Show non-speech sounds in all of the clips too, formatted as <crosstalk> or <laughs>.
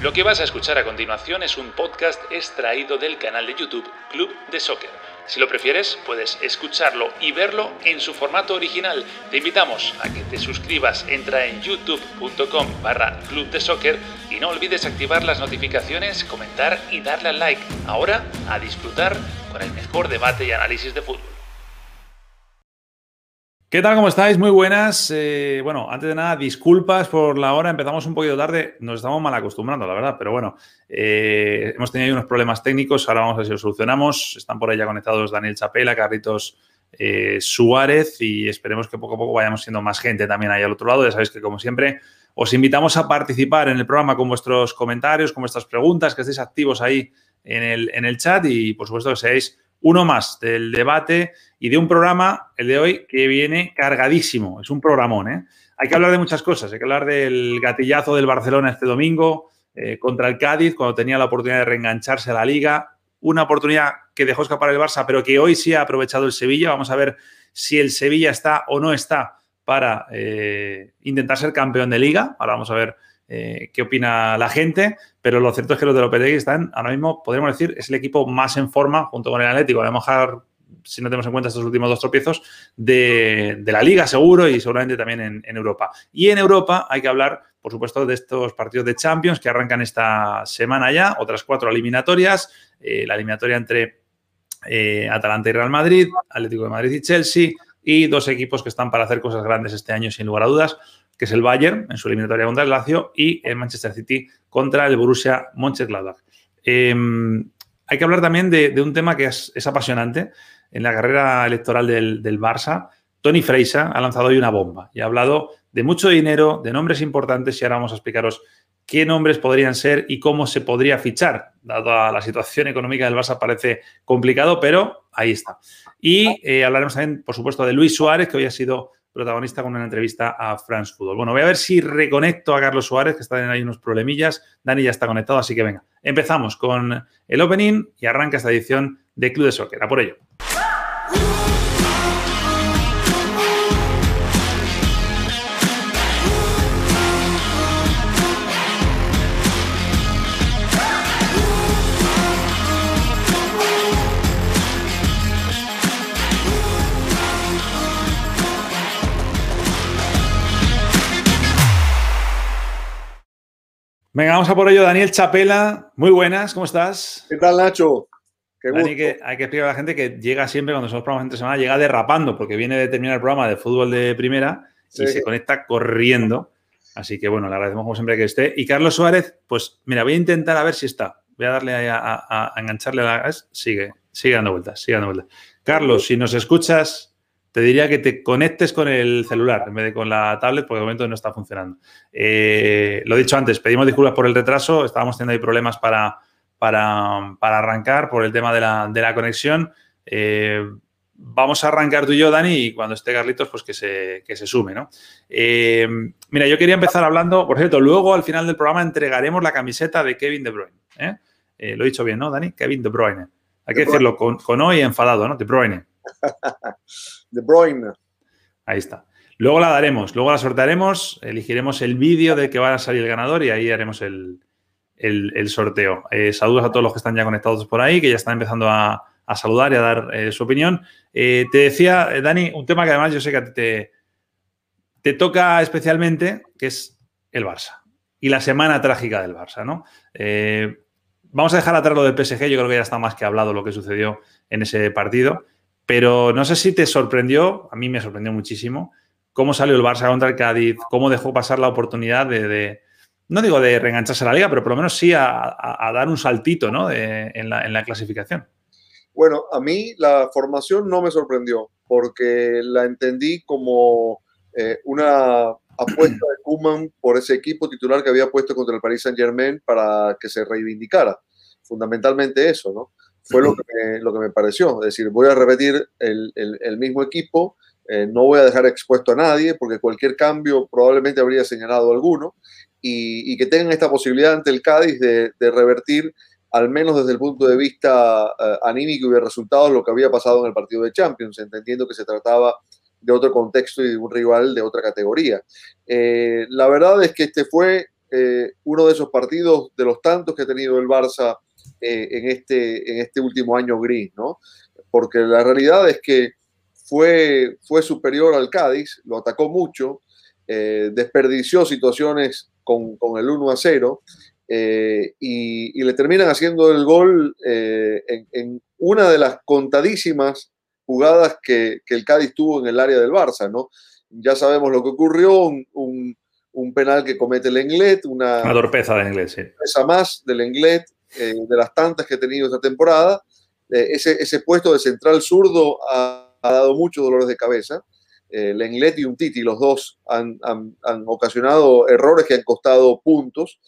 Lo que vas a escuchar a continuación es un podcast extraído del canal de YouTube Club de Soccer. Si lo prefieres, puedes escucharlo y verlo en su formato original. Te invitamos a que te suscribas, entra en youtube.com barra Club de Soccer y no olvides activar las notificaciones, comentar y darle al like. Ahora, a disfrutar con el mejor debate y análisis de fútbol. ¿Qué tal? ¿Cómo estáis? Muy buenas. Eh, bueno, antes de nada, disculpas por la hora. Empezamos un poquito tarde. Nos estamos mal acostumbrando, la verdad. Pero bueno, eh, hemos tenido unos problemas técnicos. Ahora vamos a ver si los solucionamos. Están por ahí ya conectados Daniel Chapela, Carlitos eh, Suárez y esperemos que poco a poco vayamos siendo más gente también ahí al otro lado. Ya sabéis que, como siempre, os invitamos a participar en el programa con vuestros comentarios, con vuestras preguntas, que estéis activos ahí en el, en el chat y, por supuesto, que seáis uno más del debate y de un programa, el de hoy, que viene cargadísimo. Es un programón, ¿eh? Hay que hablar de muchas cosas. Hay que hablar del gatillazo del Barcelona este domingo eh, contra el Cádiz, cuando tenía la oportunidad de reengancharse a la liga. Una oportunidad que dejó escapar el Barça, pero que hoy sí ha aprovechado el Sevilla. Vamos a ver si el Sevilla está o no está para eh, intentar ser campeón de liga. Ahora vamos a ver eh, qué opina la gente, pero lo cierto es que los de Lopetegui están, ahora mismo, podríamos decir, es el equipo más en forma, junto con el Atlético, a lo mejor, si no tenemos en cuenta estos últimos dos tropiezos, de, la Liga, seguro, y seguramente también en, Europa. Y en Europa hay que hablar, por supuesto, de estos partidos de Champions que arrancan esta semana ya, otras cuatro eliminatorias, eh, la eliminatoria entre eh, Atalanta y Real Madrid, Atlético de Madrid y Chelsea, y dos equipos que están para hacer cosas grandes este año, sin lugar a dudas que es el Bayern en su eliminatoria contra el Lazio y el Manchester City contra el Borussia Mönchengladbach. Em, hay que hablar también de, un tema que es, apasionante. En la carrera electoral del, Barça, Tony Freisa ha lanzado hoy una bomba y ha hablado de mucho dinero, de nombres importantes y ahora vamos a explicaros qué nombres podrían ser y cómo se podría fichar. Dada la situación económica del Barça parece complicado, pero ahí está. Y eh, hablaremos también, por supuesto, de Luis Suárez, que hoy ha sido protagonista con una entrevista a France Football. Bueno, voy a ver si reconecto a Carlos Suárez, que está en ahí unos problemillas. Dani ya está conectado, así que venga. Empezamos con el opening y arranca esta edición de Club de Soccer. A por ello. Venga, vamos a por ello. Daniel Chapela, muy buenas, ¿cómo estás? ¿Qué tal, Nacho? Qué Dani, que hay que explicar a la gente que llega siempre cuando somos programas entre semana, llega derrapando, porque viene de terminar el programa de fútbol de primera y se conecta corriendo. Así que bueno, le agradecemos como siempre que esté. Y Carlos Suárez, pues mira, voy a intentar a ver si está. Voy a darle a, a, a engancharle a la. Sigue, sigue dando vueltas, sigue dando vueltas. Carlos, si nos escuchas, te diría que te conectes con el celular en vez de con la tablet, porque de momento no está funcionando. Eh, lo he dicho antes, pedimos disculpas por el retraso, estábamos teniendo ahí problemas para, para, arrancar por el tema de la, conexión. Eh, vamos a arrancar tú y yo, Dani, y cuando esté Carlitos, pues que se, se sume, ¿no? Eh, mira, yo quería empezar hablando, por cierto, luego al final del programa entregaremos la camiseta de Kevin De Bruyne. lo he dicho bien, ¿no, Dani? Kevin De Bruyne. Hay que decirlo con, con O y enfadado, ¿no? De Bruyne. <laughs> De Bruyne. Ahí está. Luego la daremos, luego la sortearemos, elegiremos el vídeo de que va a salir el ganador y ahí haremos el, sorteo. Eh, saludos a todos los que están ya conectados por ahí, que ya están empezando a, saludar y a dar eh, su opinión. Eh, te decía, Dani, un tema que además yo sé que a ti te, te toca especialmente, que es el Barça y la semana trágica del Barça, ¿no? vamos a dejar atrás lo del PSG, yo creo que ya está más que hablado lo que sucedió en ese partido. Pero no sé si te sorprendió, a mí me sorprendió muchísimo, cómo salió el Barça contra el Cádiz, cómo dejó pasar la oportunidad de, no digo de reengancharse a la liga, pero por lo menos sí a, dar un saltito ¿no? en, la, clasificación. Bueno, a mí la formación no me sorprendió, porque la entendí como eh, una apuesta de Kuman por ese equipo titular que había puesto contra el Paris Saint Germain para que se reivindicara. Fundamentalmente eso, ¿no? Fue lo que, me, lo que me pareció. Es decir, voy a repetir el, el, mismo equipo, eh, no voy a dejar expuesto a nadie, porque cualquier cambio probablemente habría señalado alguno, y, y que tengan esta posibilidad ante el Cádiz de, de revertir, al menos desde el punto de vista uh, anímico y de resultados, lo que había pasado en el partido de Champions, entendiendo que se trataba de otro contexto y de un rival de otra categoría. Eh, la verdad es que este fue eh, uno de esos partidos de los tantos que ha tenido el Barça eh, en, este, en este último año gris, ¿no? Porque la realidad es que fue, fue superior al Cádiz, lo atacó mucho, desperdició situaciones con, con, el 1 a 0 y, y, le terminan haciendo el gol en, en, una de las contadísimas jugadas que, que, el Cádiz tuvo en el área del Barça, ¿no? Ya sabemos lo que ocurrió, un, un, un penal que comete el Englet, una, una torpeza del Englet, sí. Torpeza más del Englet, eh, de las tantas que ha tenido esta temporada. Eh, ese, ese, puesto de central zurdo ha, ha dado muchos dolores de cabeza. Eh, Lenglet y un Titi, los dos han, han, han, ocasionado errores que han costado puntos.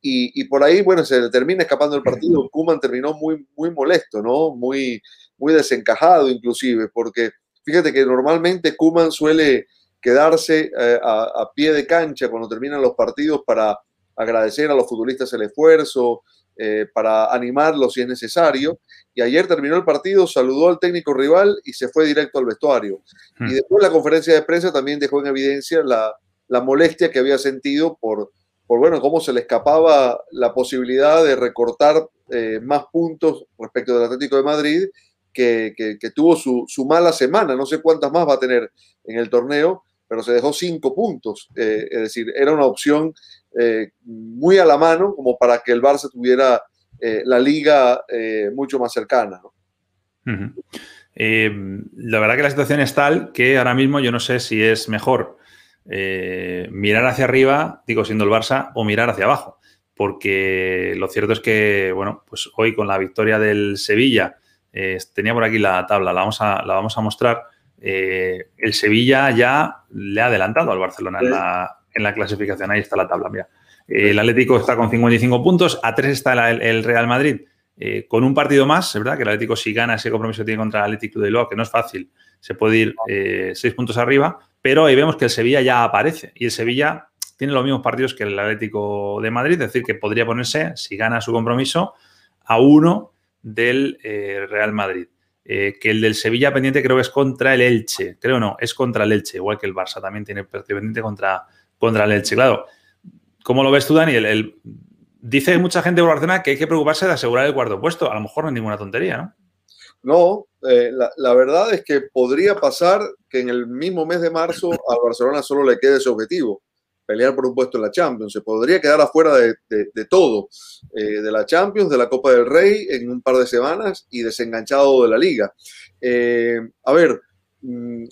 Y, y, por ahí, bueno, se termina escapando el partido. Kuman terminó muy, muy molesto, ¿no? Muy, muy desencajado inclusive, porque fíjate que normalmente Kuman suele quedarse eh, a, a, pie de cancha cuando terminan los partidos para agradecer a los futbolistas el esfuerzo, eh, para animarlos si es necesario. Y ayer terminó el partido, saludó al técnico rival y se fue directo al vestuario. Hmm. Y después la conferencia de prensa también dejó en evidencia la, la molestia que había sentido por, por, bueno, cómo se le escapaba la posibilidad de recortar eh, más puntos respecto del Atlético de Madrid que, que, que tuvo su, su, mala semana. No sé cuántas más va a tener en el torneo, pero se dejó cinco puntos. Eh, es decir, era una opción eh, muy a la mano como para que el Barça tuviera eh, la liga mucho más cercana. ¿no? Uh -huh. la verdad que la situación es tal que ahora mismo yo no sé si es mejor mirar hacia arriba, digo siendo el Barça, o mirar hacia abajo. Porque lo cierto es que, bueno, pues hoy con la victoria del Sevilla, tenía por aquí la tabla, la vamos a, la vamos a mostrar eh, el Sevilla ya le ha adelantado al Barcelona sí. en, la, en, la, clasificación. Ahí está la tabla. Mira. Eh, el Atlético está con 55 puntos, a 3 está el, el Real Madrid eh, con un partido más. Es verdad que el Atlético, si gana ese compromiso que tiene contra el Atlético de Loa, que no es fácil, se puede ir 6 eh, puntos arriba, pero ahí vemos que el Sevilla ya aparece y el Sevilla tiene los mismos partidos que el Atlético de Madrid, es decir, que podría ponerse, si gana su compromiso, a uno del eh, Real Madrid. Eh, que el del Sevilla pendiente creo que es contra el Elche. Creo no, es contra el Elche, igual que el Barça también tiene pendiente contra, contra el. Claro, ¿cómo lo ves tú, Dani? El, dice mucha gente por Barcelona que hay que preocuparse de asegurar el cuarto puesto. A lo mejor no es ninguna tontería, ¿no? No, eh, la, verdad es que podría pasar que en el mismo mes de marzo al Barcelona solo le quede ese objetivo pelear por un puesto en la Champions. Se podría quedar afuera de, de, de todo, eh, de la Champions, de la Copa del Rey en un par de semanas y desenganchado de la liga. Eh, a ver, mm,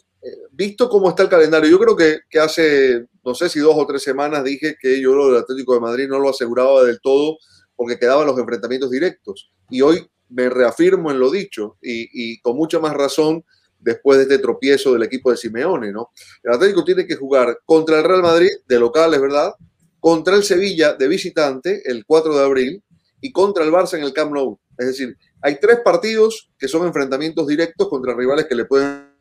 visto cómo está el calendario, yo creo que, hace, no sé si dos o tres semanas dije que yo lo del Atlético de Madrid no lo aseguraba del todo porque quedaban los enfrentamientos directos. Y hoy me reafirmo en lo dicho y, y con mucha más razón después de este tropiezo del equipo de Simeone, ¿no? El Atlético tiene que jugar contra el Real Madrid, de local, es verdad, contra el Sevilla, de visitante, el 4 de abril, y contra el Barça en el Camp Nou. Es decir, hay tres partidos que son enfrentamientos directos contra rivales que le pueden...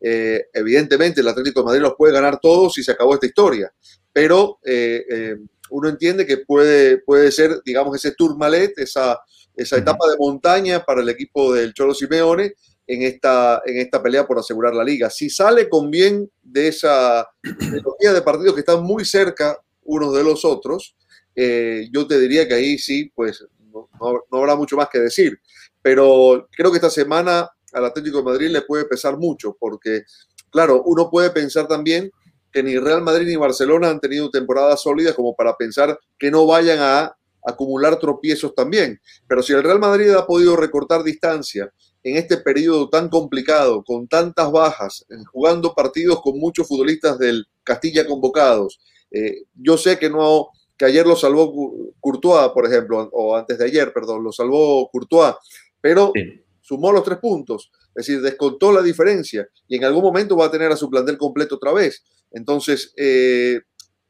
Eh, evidentemente, el Atlético de Madrid los puede ganar todos si se acabó esta historia, pero eh, eh, uno entiende que puede, puede ser, digamos, ese tourmalet, esa, esa etapa de montaña para el equipo del Cholo Simeone, en esta, en esta pelea por asegurar la liga. Si sale con bien de esa trilogía de partidos que están muy cerca unos de los otros, eh, yo te diría que ahí sí, pues no, no, no, habrá mucho más que decir. Pero creo que esta semana al Atlético de Madrid le puede pesar mucho, porque, claro, uno puede pensar también que ni Real Madrid ni Barcelona han tenido temporadas sólidas como para pensar que no vayan a acumular tropiezos también. Pero si el Real Madrid ha podido recortar distancia en este periodo tan complicado, con tantas bajas, eh, jugando partidos con muchos futbolistas del Castilla convocados. Eh, yo sé que no, que ayer lo salvó Courtois, por ejemplo, o antes de ayer, perdón, lo salvó Courtois, pero. Sumó los tres puntos, es decir, descontó la diferencia y en algún momento va a tener a su plantel completo otra vez. Entonces, eh,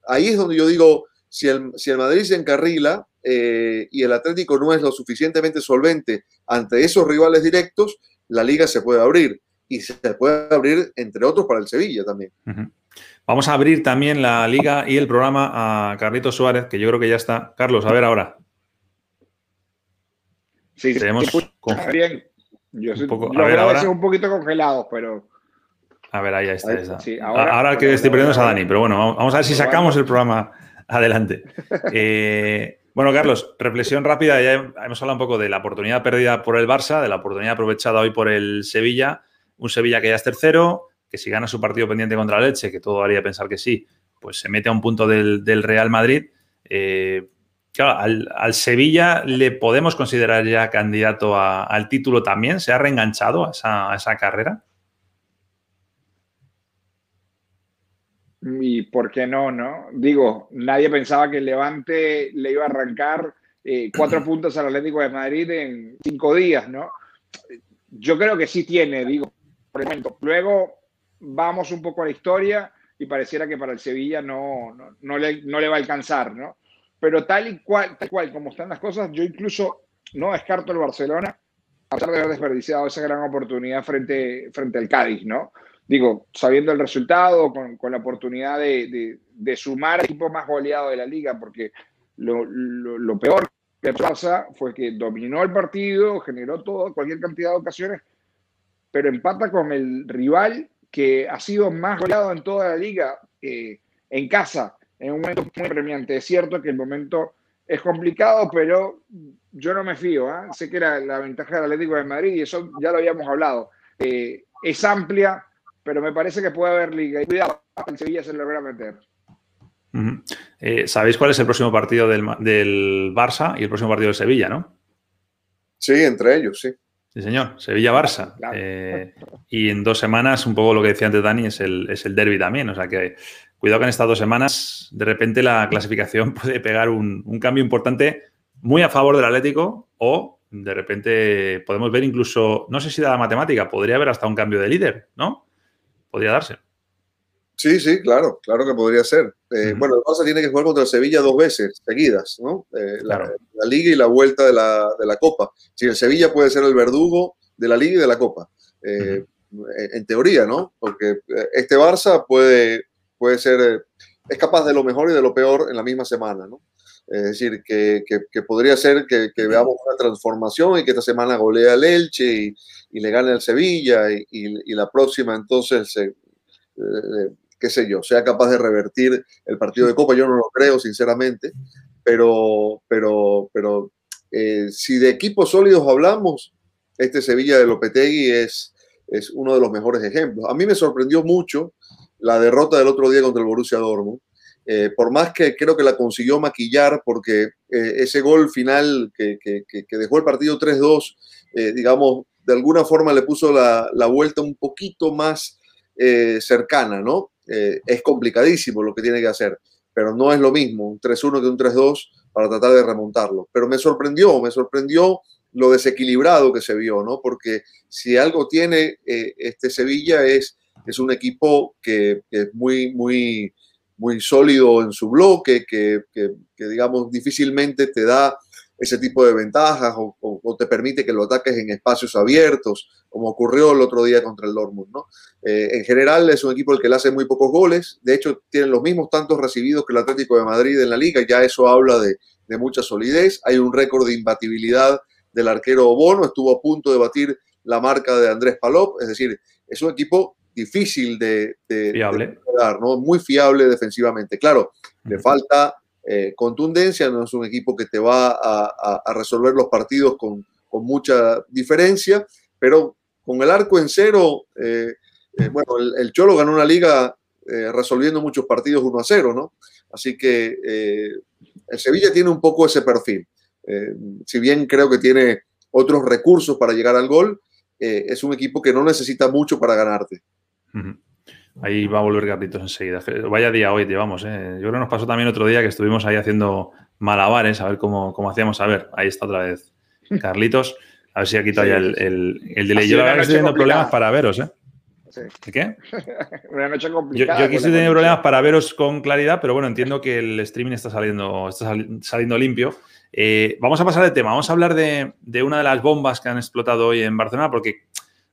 ahí es donde yo digo, si el, si el Madrid se encarrila, eh, y el Atlético no es lo suficientemente solvente ante esos rivales directos, la liga se puede abrir y se puede abrir, entre otros, para el Sevilla también. Uh -huh. Vamos a abrir también la liga y el programa a Carlitos Suárez, que yo creo que ya está. Carlos, a ver ahora. Sí, Tenemos con... bien. Yo soy, un, poco, a ver, ahora. un poquito congelado, pero. A ver, ahí está. Ahí, sí, ahora, que estoy perdiendo es a Dani, pero bueno, vamos a ver si sacamos el programa Adelante. <laughs> Eh, bueno, Carlos, reflexión rápida. Ya hemos hablado un poco de la oportunidad perdida por el Barça, de la oportunidad aprovechada hoy por el Sevilla. Un Sevilla que ya es tercero, que si gana su partido pendiente contra la Leche, que todo haría pensar que sí, pues se mete a un punto del, Real Madrid. Eh, claro, al, Sevilla le podemos considerar ya candidato al título también. ¿Se ha reenganchado a esa carrera? Y por qué no, ¿no? Digo, nadie pensaba que el Levante le iba a arrancar eh, cuatro puntos al Atlético de Madrid en cinco días, ¿no? Yo creo que sí tiene, digo, por el momento. Luego vamos un poco a la historia y pareciera que para el Sevilla no, no, le, no le va a alcanzar, ¿no? Pero tal y cual, tal cual como están las cosas, yo incluso no descarto el Barcelona a pesar de haber desperdiciado esa gran oportunidad frente, frente al Cádiz, ¿no? digo, sabiendo el resultado, con, la oportunidad de, sumar al equipo más goleado de la liga, porque lo, peor que pasa fue que dominó el partido, generó todo, cualquier cantidad de ocasiones, pero empata con el rival que ha sido más goleado en toda la liga eh, en casa, en un momento muy premiante. Es cierto que el momento es complicado, pero yo no me fío. ¿eh? Sé que era la ventaja del Atlético de Madrid y eso ya lo habíamos hablado. Eh, es amplia, pero me parece que puede haber liga. Y cuidado, el Sevilla se lo va a meter. Eh, ¿Sabéis cuál es el próximo partido del, Barça y el próximo partido del Sevilla, no? Sí, entre ellos, sí. Sí, señor. Sevilla-Barça. Eh, y en dos semanas, un poco lo que decía antes Dani, es el, es el derby también. O sea que cuidado que en estas dos semanas, de repente la clasificación <laughs> puede pegar un, un cambio importante muy a favor del Atlético o de repente podemos ver incluso, no sé si da la matemática, podría haber hasta un cambio de líder, ¿no? podría darse. Sí, sí, claro, claro que podría ser. Eh, bueno, el Barça tiene que jugar contra el Sevilla dos veces seguidas, ¿no? Eh, la, Liga y la vuelta de la, de la, Copa. Si el Sevilla puede ser el verdugo de la Liga y de la Copa. Eh, en teoría, ¿no? Porque este Barça puede, puede ser, es capaz de lo mejor y de lo peor en la misma semana, ¿no? Es decir, que, que, podría ser que, que, veamos una transformación y que esta semana golea el Elche y, y le gane al Sevilla y, y, la próxima entonces, eh, qué sé yo, sea capaz de revertir el partido de Copa. Yo no lo creo, sinceramente, pero, pero, pero eh, si de equipos sólidos hablamos, este Sevilla de Lopetegui es, es uno de los mejores ejemplos. A mí me sorprendió mucho la derrota del otro día contra el Borussia Dortmund eh, por más que creo que la consiguió maquillar, porque eh, ese gol final que, dejó el partido 3-2, eh, digamos, de alguna forma le puso la, vuelta un poquito más cercana, ¿no? Es complicadísimo lo que tiene que hacer, pero no es lo mismo un 3-1 que un 3-2 para tratar de remontarlo. Pero me sorprendió, me sorprendió lo desequilibrado que se vio, ¿no? Porque si algo tiene este Sevilla es, es un equipo que, que es muy, muy muy sólido en su bloque, que, digamos difícilmente te da ese tipo de ventajas o, te permite que lo ataques en espacios abiertos, como ocurrió el otro día contra el Dortmund. ¿no? Eh, en general es un equipo el que le hace muy pocos goles, de hecho tienen los mismos tantos recibidos que el Atlético de Madrid en la liga, ya eso habla de, de mucha solidez, hay un récord de imbatibilidad del arquero Bono, estuvo a punto de batir la marca de Andrés Palop, es decir, es un equipo difícil de, fiable. ¿no? Muy fiable defensivamente. Claro, le falta eh, contundencia, no es un equipo que te va a, resolver los partidos con, mucha diferencia, pero con el arco en cero, eh, eh, bueno, el, Cholo ganó una liga resolviendo muchos partidos 1 a 0, ¿no? Así que el Sevilla tiene un poco ese perfil. si bien creo que tiene otros recursos para llegar al gol, es un equipo que no necesita mucho para ganarte. Ahí va a volver Carlitos enseguida. Vaya día hoy llevamos. ¿eh? Yo creo que nos pasó también otro día que estuvimos ahí haciendo malabares, a ver cómo, hacíamos. A ver, ahí está otra vez <laughs> Carlitos. A ver si ha quitado ya el, el, delay. Yo estoy teniendo problemas para veros, ¿eh? ¿Qué? <laughs> Una noche complicada. Yo, aquí estoy teniendo problemas para veros con claridad, pero bueno, entiendo que el streaming está saliendo, está saliendo limpio. Eh, vamos a pasar de tema. Vamos a hablar de, de, una de las bombas que han explotado hoy en Barcelona, porque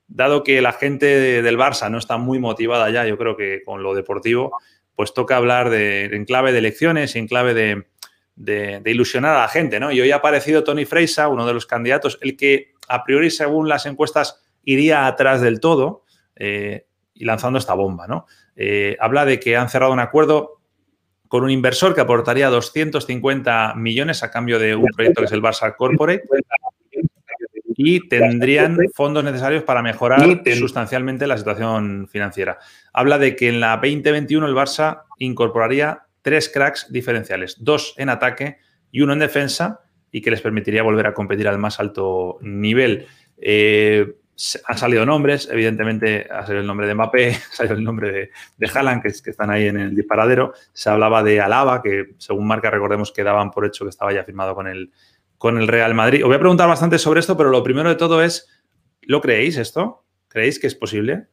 dado que la gente del Barça no está muy motivada ya, yo creo que con lo deportivo, pues toca hablar de, en clave de elecciones y en clave de, ilusionar a la gente, ¿no? Y hoy ha aparecido Tony Freisa, uno de los candidatos, el que a priori, según las encuestas, iría atrás del todo eh, y lanzando esta bomba, ¿no? Eh, habla de que han cerrado un acuerdo con un inversor que aportaría 250 millones a cambio de un proyecto que es el Barça Corporate y tendrían fondos necesarios para mejorar sustancialmente la situación financiera. Habla de que en la 2021 el Barça incorporaría tres cracks diferenciales, dos en ataque y uno en defensa, y que les permitiría volver a competir al más alto nivel. Eh, han salido nombres, evidentemente ha salido el nombre de Mbappé, <laughs> ha salido el nombre de, de Haaland, que, que, están ahí en el disparadero. Se hablaba de Alaba, que según marca recordemos que daban por hecho que estaba ya firmado con el, con el Real Madrid. Os voy a preguntar bastante sobre esto, pero lo primero de todo es, ¿lo creéis esto? ¿Creéis que es posible?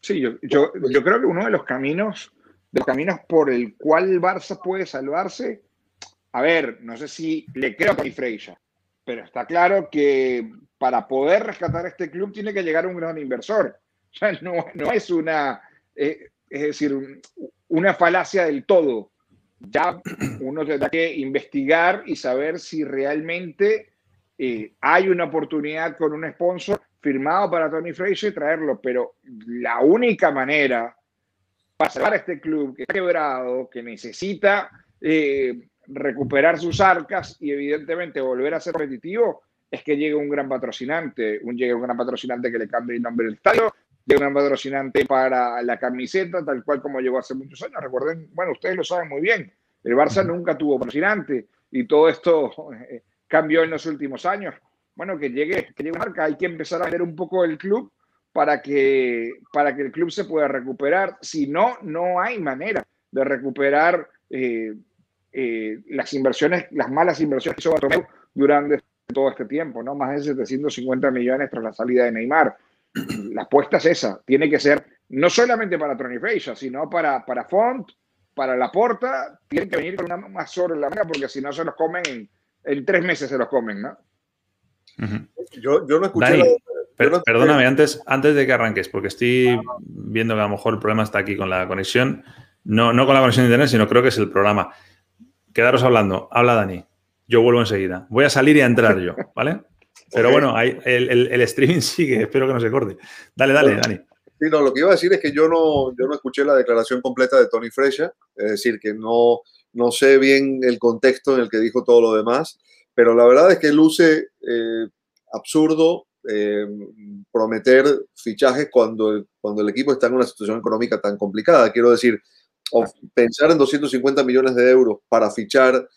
Sí, yo, creo que uno de los caminos, los caminos por el cual Barça puede salvarse, a ver, no sé si le creo a Freya, pero está claro que para poder rescatar este club tiene que llegar un gran inversor. O sea, no, no es una, eh, es decir, una falacia del todo. Ya uno tendrá que investigar y saber si realmente eh, hay una oportunidad con un sponsor firmado para Tony Fraser y traerlo, pero la única manera para salvar a este club que está quebrado, que necesita eh, recuperar sus arcas y evidentemente volver a ser competitivo, es que llegue un gran patrocinante, un, llegue un gran patrocinante que le cambie el nombre del estadio, un gran patrocinante para la camiseta, tal cual como llegó hace muchos años. Recuerden, bueno, ustedes lo saben muy bien, el Barça nunca tuvo patrocinante y todo esto eh, cambió en los últimos años. Bueno, que llegue, que llegue una marca, hay que empezar a ver un poco el club para que, para que el club se pueda recuperar. Si no, no hay manera de recuperar eh, eh, las inversiones, las malas inversiones que hizo Bartomeu durante todo este tiempo, ¿no? Más de 750 millones tras la salida de Neymar. <clears throat> La apuesta es esa, tiene que ser no solamente para Tony sino para, para Font, para la porta, tienen que venir con una más sobre la manga porque si no se los comen en, en tres meses se los comen, ¿no? yo, yo, no escuché. perdóname, antes, antes de que arranques, porque estoy viendo que a lo mejor el problema está aquí con la conexión. No, no con la conexión de internet, sino creo que es el programa. Quedaros hablando. Habla Dani. Yo vuelvo enseguida. Voy a salir y a entrar yo, ¿vale? Pero bueno, hay, el, el, el, streaming <laughs> sigue. Espero que no se corte. Dale, dale, Dani. Sí, no, lo que iba a decir es que yo no, yo no escuché la declaración completa de Tony Fresha. Es decir, que no, no sé bien el contexto en el que dijo todo lo demás. Pero la verdad es que luce eh, absurdo eh, prometer fichajes cuando, cuando el equipo está en una situación económica tan complicada. Quiero decir, pensar en 250 millones de euros para fichar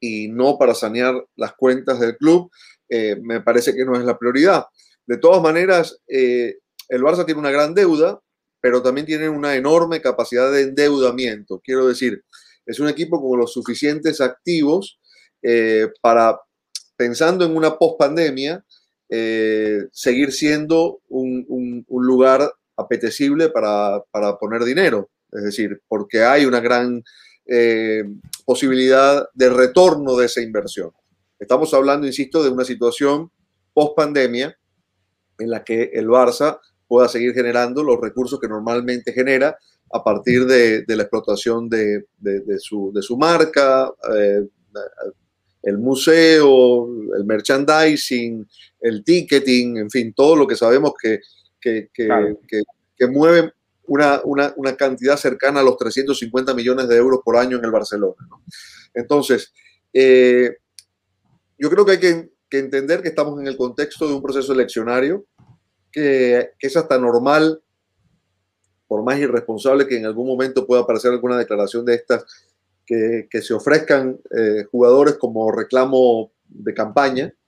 y no para sanear las cuentas del club, eh, me parece que no es la prioridad. De todas maneras, eh, el Barça tiene una gran deuda, pero también tiene una enorme capacidad de endeudamiento. Quiero decir, es un equipo con los suficientes activos eh, para, pensando en una post-pandemia, seguir siendo un, lugar apetecible para, para poner dinero es decir, porque hay una gran posibilidad de retorno de esa inversión. Estamos hablando, insisto, de una situación post pandemia en la que el Barça pueda seguir generando los recursos que normalmente genera a partir de, de la explotación de, de, su, su, marca, eh, el museo, el merchandising, el ticketing, en fin, todo lo que sabemos que, que, que, claro. que, que mueve una, una, una, cantidad cercana a los 350 millones de euros por año en el Barcelona. ¿no? Entonces, eh, yo creo que hay que, que, entender que estamos en el contexto de un proceso eleccionario que, que, es hasta normal, por más irresponsable que en algún momento pueda aparecer alguna declaración de estas, que, que se ofrezcan eh, jugadores como reclamo de campaña. <laughs>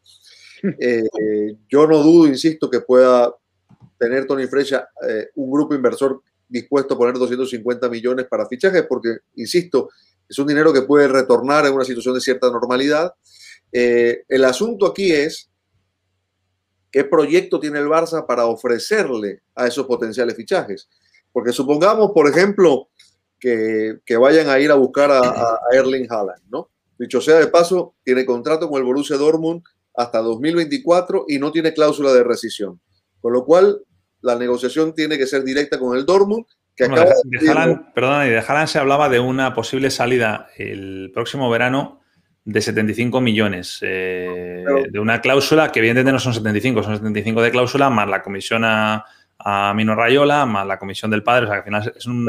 Eh, yo no dudo, insisto, que pueda tener Tony Frecha eh, un grupo inversor dispuesto a poner 250 millones para fichajes, porque, insisto, es un dinero que puede retornar en una situación de cierta normalidad. Eh, el asunto aquí es qué proyecto tiene el Barça para ofrecerle a esos potenciales fichajes. Porque supongamos, por ejemplo, que, que vayan a ir a buscar a, a, Erling Haaland, ¿no? Dicho sea de paso, tiene contrato con el Borussia Dortmund hasta 2024 y no tiene cláusula de rescisión. Con lo cual, la negociación tiene que ser directa con el Dortmund. Que bueno, de, de Haaland, perdona, de Haaland se hablaba de una posible salida el próximo verano de 75 millones, eh, Pero, de una cláusula que evidentemente no son 75, son 75 de cláusula más la comisión a, a Mino Rayola, más la comisión del padre, o sea que al final es un,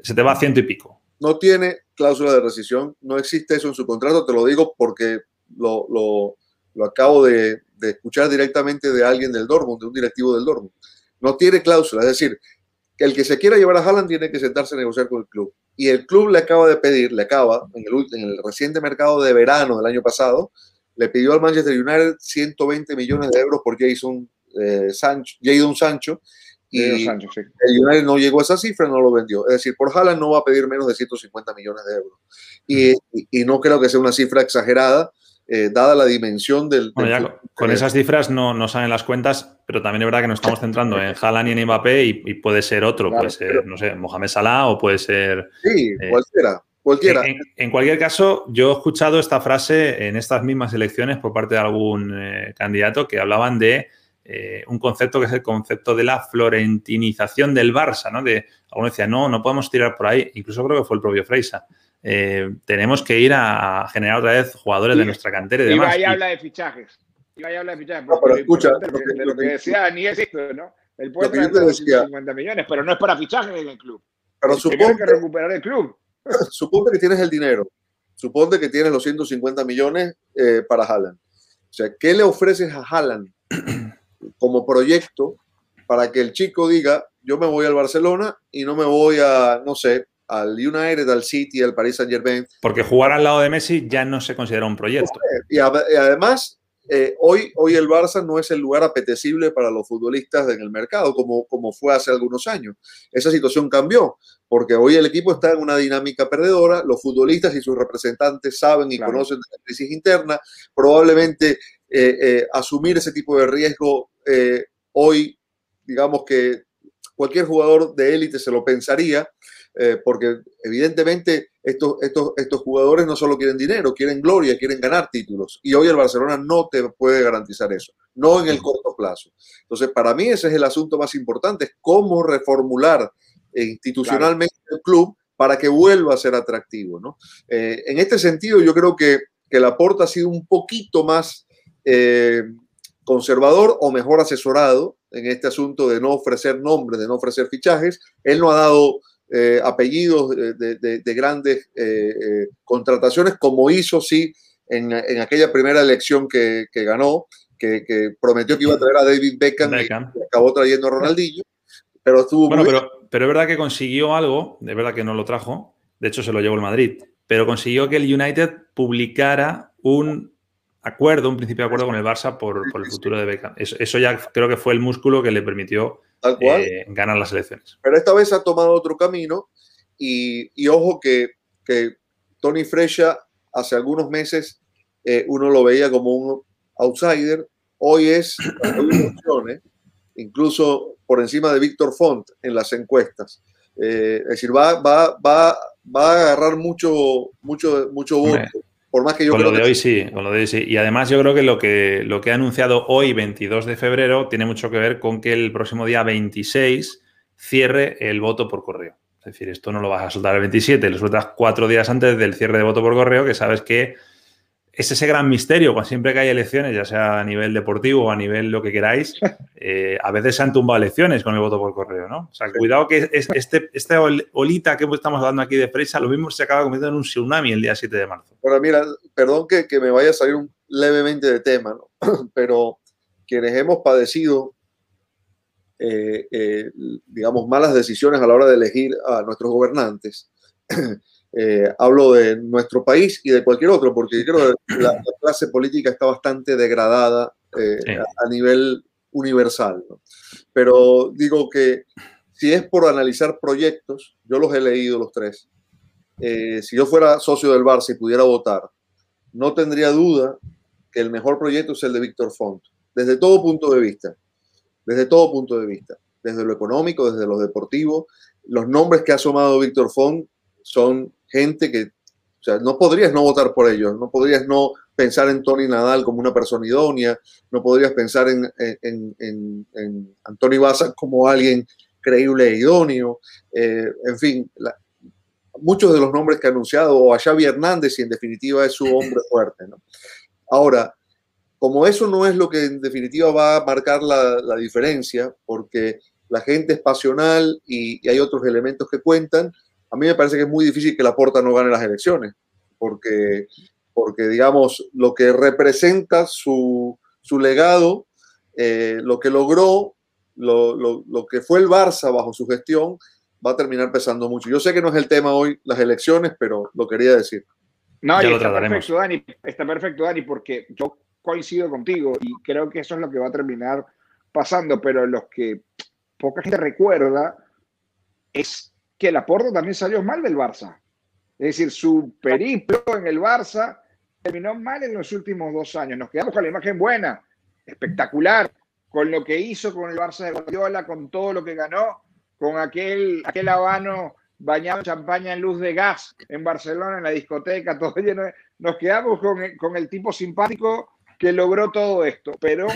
se te va a ciento y pico. no tiene cláusula de rescisión, no existe eso en su contrato, te lo digo porque lo, lo, lo acabo de, de, escuchar directamente de alguien del Dortmund, de un directivo del Dortmund. No tiene cláusula, es decir, el que se quiera llevar a Haaland tiene que sentarse a negociar con el club. Y el club le acaba de pedir, le acaba, en el, en el reciente mercado de verano del año pasado, le pidió al Manchester United 120 millones de euros por Jason, eh, Sancho, Jadon Sancho, y Sancho, sí. el United no llegó a esa cifra, no lo vendió. Es decir, por Haaland no va a pedir menos de 150 millones de euros. Y, y, y no creo que sea una cifra exagerada, eh, dada la dimensión del... Bueno, ya, con esas cifras no, no salen las cuentas, pero también es verdad que nos estamos centrando en Haaland y en Mbappé y, y puede ser otro, claro, puede ser, pero, no sé, Mohamed Salah o puede ser... Sí, eh, cualquiera. Cualquiera. En, en, cualquier caso, yo he escuchado esta frase en estas mismas elecciones por parte de algún eh, candidato que hablaban de eh, un concepto que es el concepto de la florentinización del Barça, ¿no? De, alguno decía, no, no podemos tirar por ahí, incluso creo que fue el propio Freisa. Eh, tenemos que ir a generar otra vez jugadores sí. de nuestra cantera y demás. Y habla de fichajes. Y habla de fichajes. No, pero escucha, lo que, lo que decía ni es esto, ¿no? El puede traer 50 millones, pero no es para fichajes en el club. Pero supongo que recuperar el club. <laughs> Suponte que tienes el dinero. Suponte que tienes los 150 millones eh, para Haaland. O sea, ¿qué le ofreces a Haaland <clears throat> como proyecto para que el chico diga, yo me voy al Barcelona y no me voy a, no sé, al United, al City, al Paris Saint Germain. Porque jugar al lado de Messi ya no se considera un proyecto. Y, además, eh, hoy, hoy el Barça no es el lugar apetecible para los futbolistas en el mercado, como, como fue hace algunos años. Esa situación cambió, porque hoy el equipo está en una dinámica perdedora, los futbolistas y sus representantes saben y claro. conocen la crisis interna, probablemente eh, eh, asumir ese tipo de riesgo hoy, digamos que cualquier jugador de élite se lo pensaría, eh, porque evidentemente estos, estos, estos jugadores no solo quieren dinero, quieren gloria, quieren ganar títulos. Y hoy el Barcelona no te puede garantizar eso, no en el corto plazo. Entonces, para mí ese es el asunto más importante, es cómo reformular institucionalmente claro. el club para que vuelva a ser atractivo. ¿no? Eh, en este sentido, yo creo que, que Laporta ha sido un poquito más eh, conservador o mejor asesorado en este asunto de no ofrecer nombres, de no ofrecer fichajes. Él no ha dado eh, apellidos de, de, de grandes eh, eh, contrataciones, como hizo sí en, en aquella primera elección que, que ganó, que, que, prometió que iba a traer a David Beckham, Beckham. y acabó trayendo a Ronaldinho. Pero estuvo bueno, pero, pero es verdad que consiguió algo, de verdad que no lo trajo, de hecho se lo llevó el Madrid, pero consiguió que el United publicara un acuerdo, un principio de acuerdo con el Barça por, por el futuro de Beckham. Eso, eso, ya creo que fue el músculo que le permitió eh, ganar las elecciones. Pero esta vez ha tomado otro camino y, y ojo que, que, Tony Fresha hace algunos meses eh, uno lo veía como un outsider, hoy es, opciones, incluso por encima de Víctor Font en las encuestas. Eh, es decir, va, va, va, va a agarrar mucho, mucho, mucho voto. Por más que yo con creo lo de que hoy sí, con lo de hoy sí. Y además yo creo que lo que lo que ha anunciado hoy, 22 de febrero, tiene mucho que ver con que el próximo día 26 cierre el voto por correo. Es decir, esto no lo vas a soltar el 27, lo sueltas cuatro días antes del cierre de voto por correo, que sabes que es ese gran misterio, cuando siempre que hay elecciones, ya sea a nivel deportivo o a nivel lo que queráis, <laughs> eh, a veces se han tumbado elecciones con el voto por correo, ¿no? O sea, cuidado que es, este, esta olita que estamos hablando aquí de Freisa, lo mismo se acaba convirtiendo en un tsunami el día 7 de marzo. Bueno, mira, perdón que, que me vaya a salir un, levemente de tema, ¿no? <clears throat> Pero quienes hemos padecido, eh, eh, digamos, malas decisiones a la hora de elegir a nuestros gobernantes, <clears throat> Eh, hablo de nuestro país y de cualquier otro, porque creo que la, la clase política está bastante degradada eh, sí. a, a, nivel universal. ¿no? Pero digo que si es por analizar proyectos, yo los he leído los tres. Eh, si yo fuera socio del Barça y pudiera votar, no tendría duda que el mejor proyecto es el de Víctor Font, desde todo punto de vista, desde todo punto de vista, desde lo económico, desde lo deportivo. Los nombres que ha asomado Víctor Font son gente que, o sea, no podrías no votar por ellos, no podrías no pensar en Tony Nadal como una persona idónea, no podrías pensar en, en, en, en Anthony Baza como alguien creíble e idóneo, eh, en fin, la, muchos de los nombres que ha anunciado, o a Xavi Hernández, y en definitiva es su hombre <laughs> fuerte. ¿no? Ahora, como eso no es lo que en definitiva va a marcar la, la diferencia, porque la gente es pasional y, y hay otros elementos que cuentan, a mí me parece que es muy difícil que la Porta no gane las elecciones, porque, porque digamos, lo que representa su, su legado, eh, lo que logró, lo, lo, lo, que fue el Barça bajo su gestión, va a terminar pesando mucho. Yo sé que no es el tema hoy, las elecciones, pero lo quería decir. No, está perfecto, Dani, está perfecto, Dani, porque yo coincido contigo y creo que eso es lo que va a terminar pasando, pero los que poca gente recuerda es que el aporte también salió mal del Barça. Es decir, su periplo en el Barça terminó mal en los últimos dos años. Nos quedamos con la imagen buena, espectacular, con lo que hizo con el Barça de Guardiola, con todo lo que ganó, con aquel, aquel habano bañado en champaña en luz de gas en Barcelona, en la discoteca, todo lleno. Nos quedamos con, con el tipo simpático que logró todo esto, pero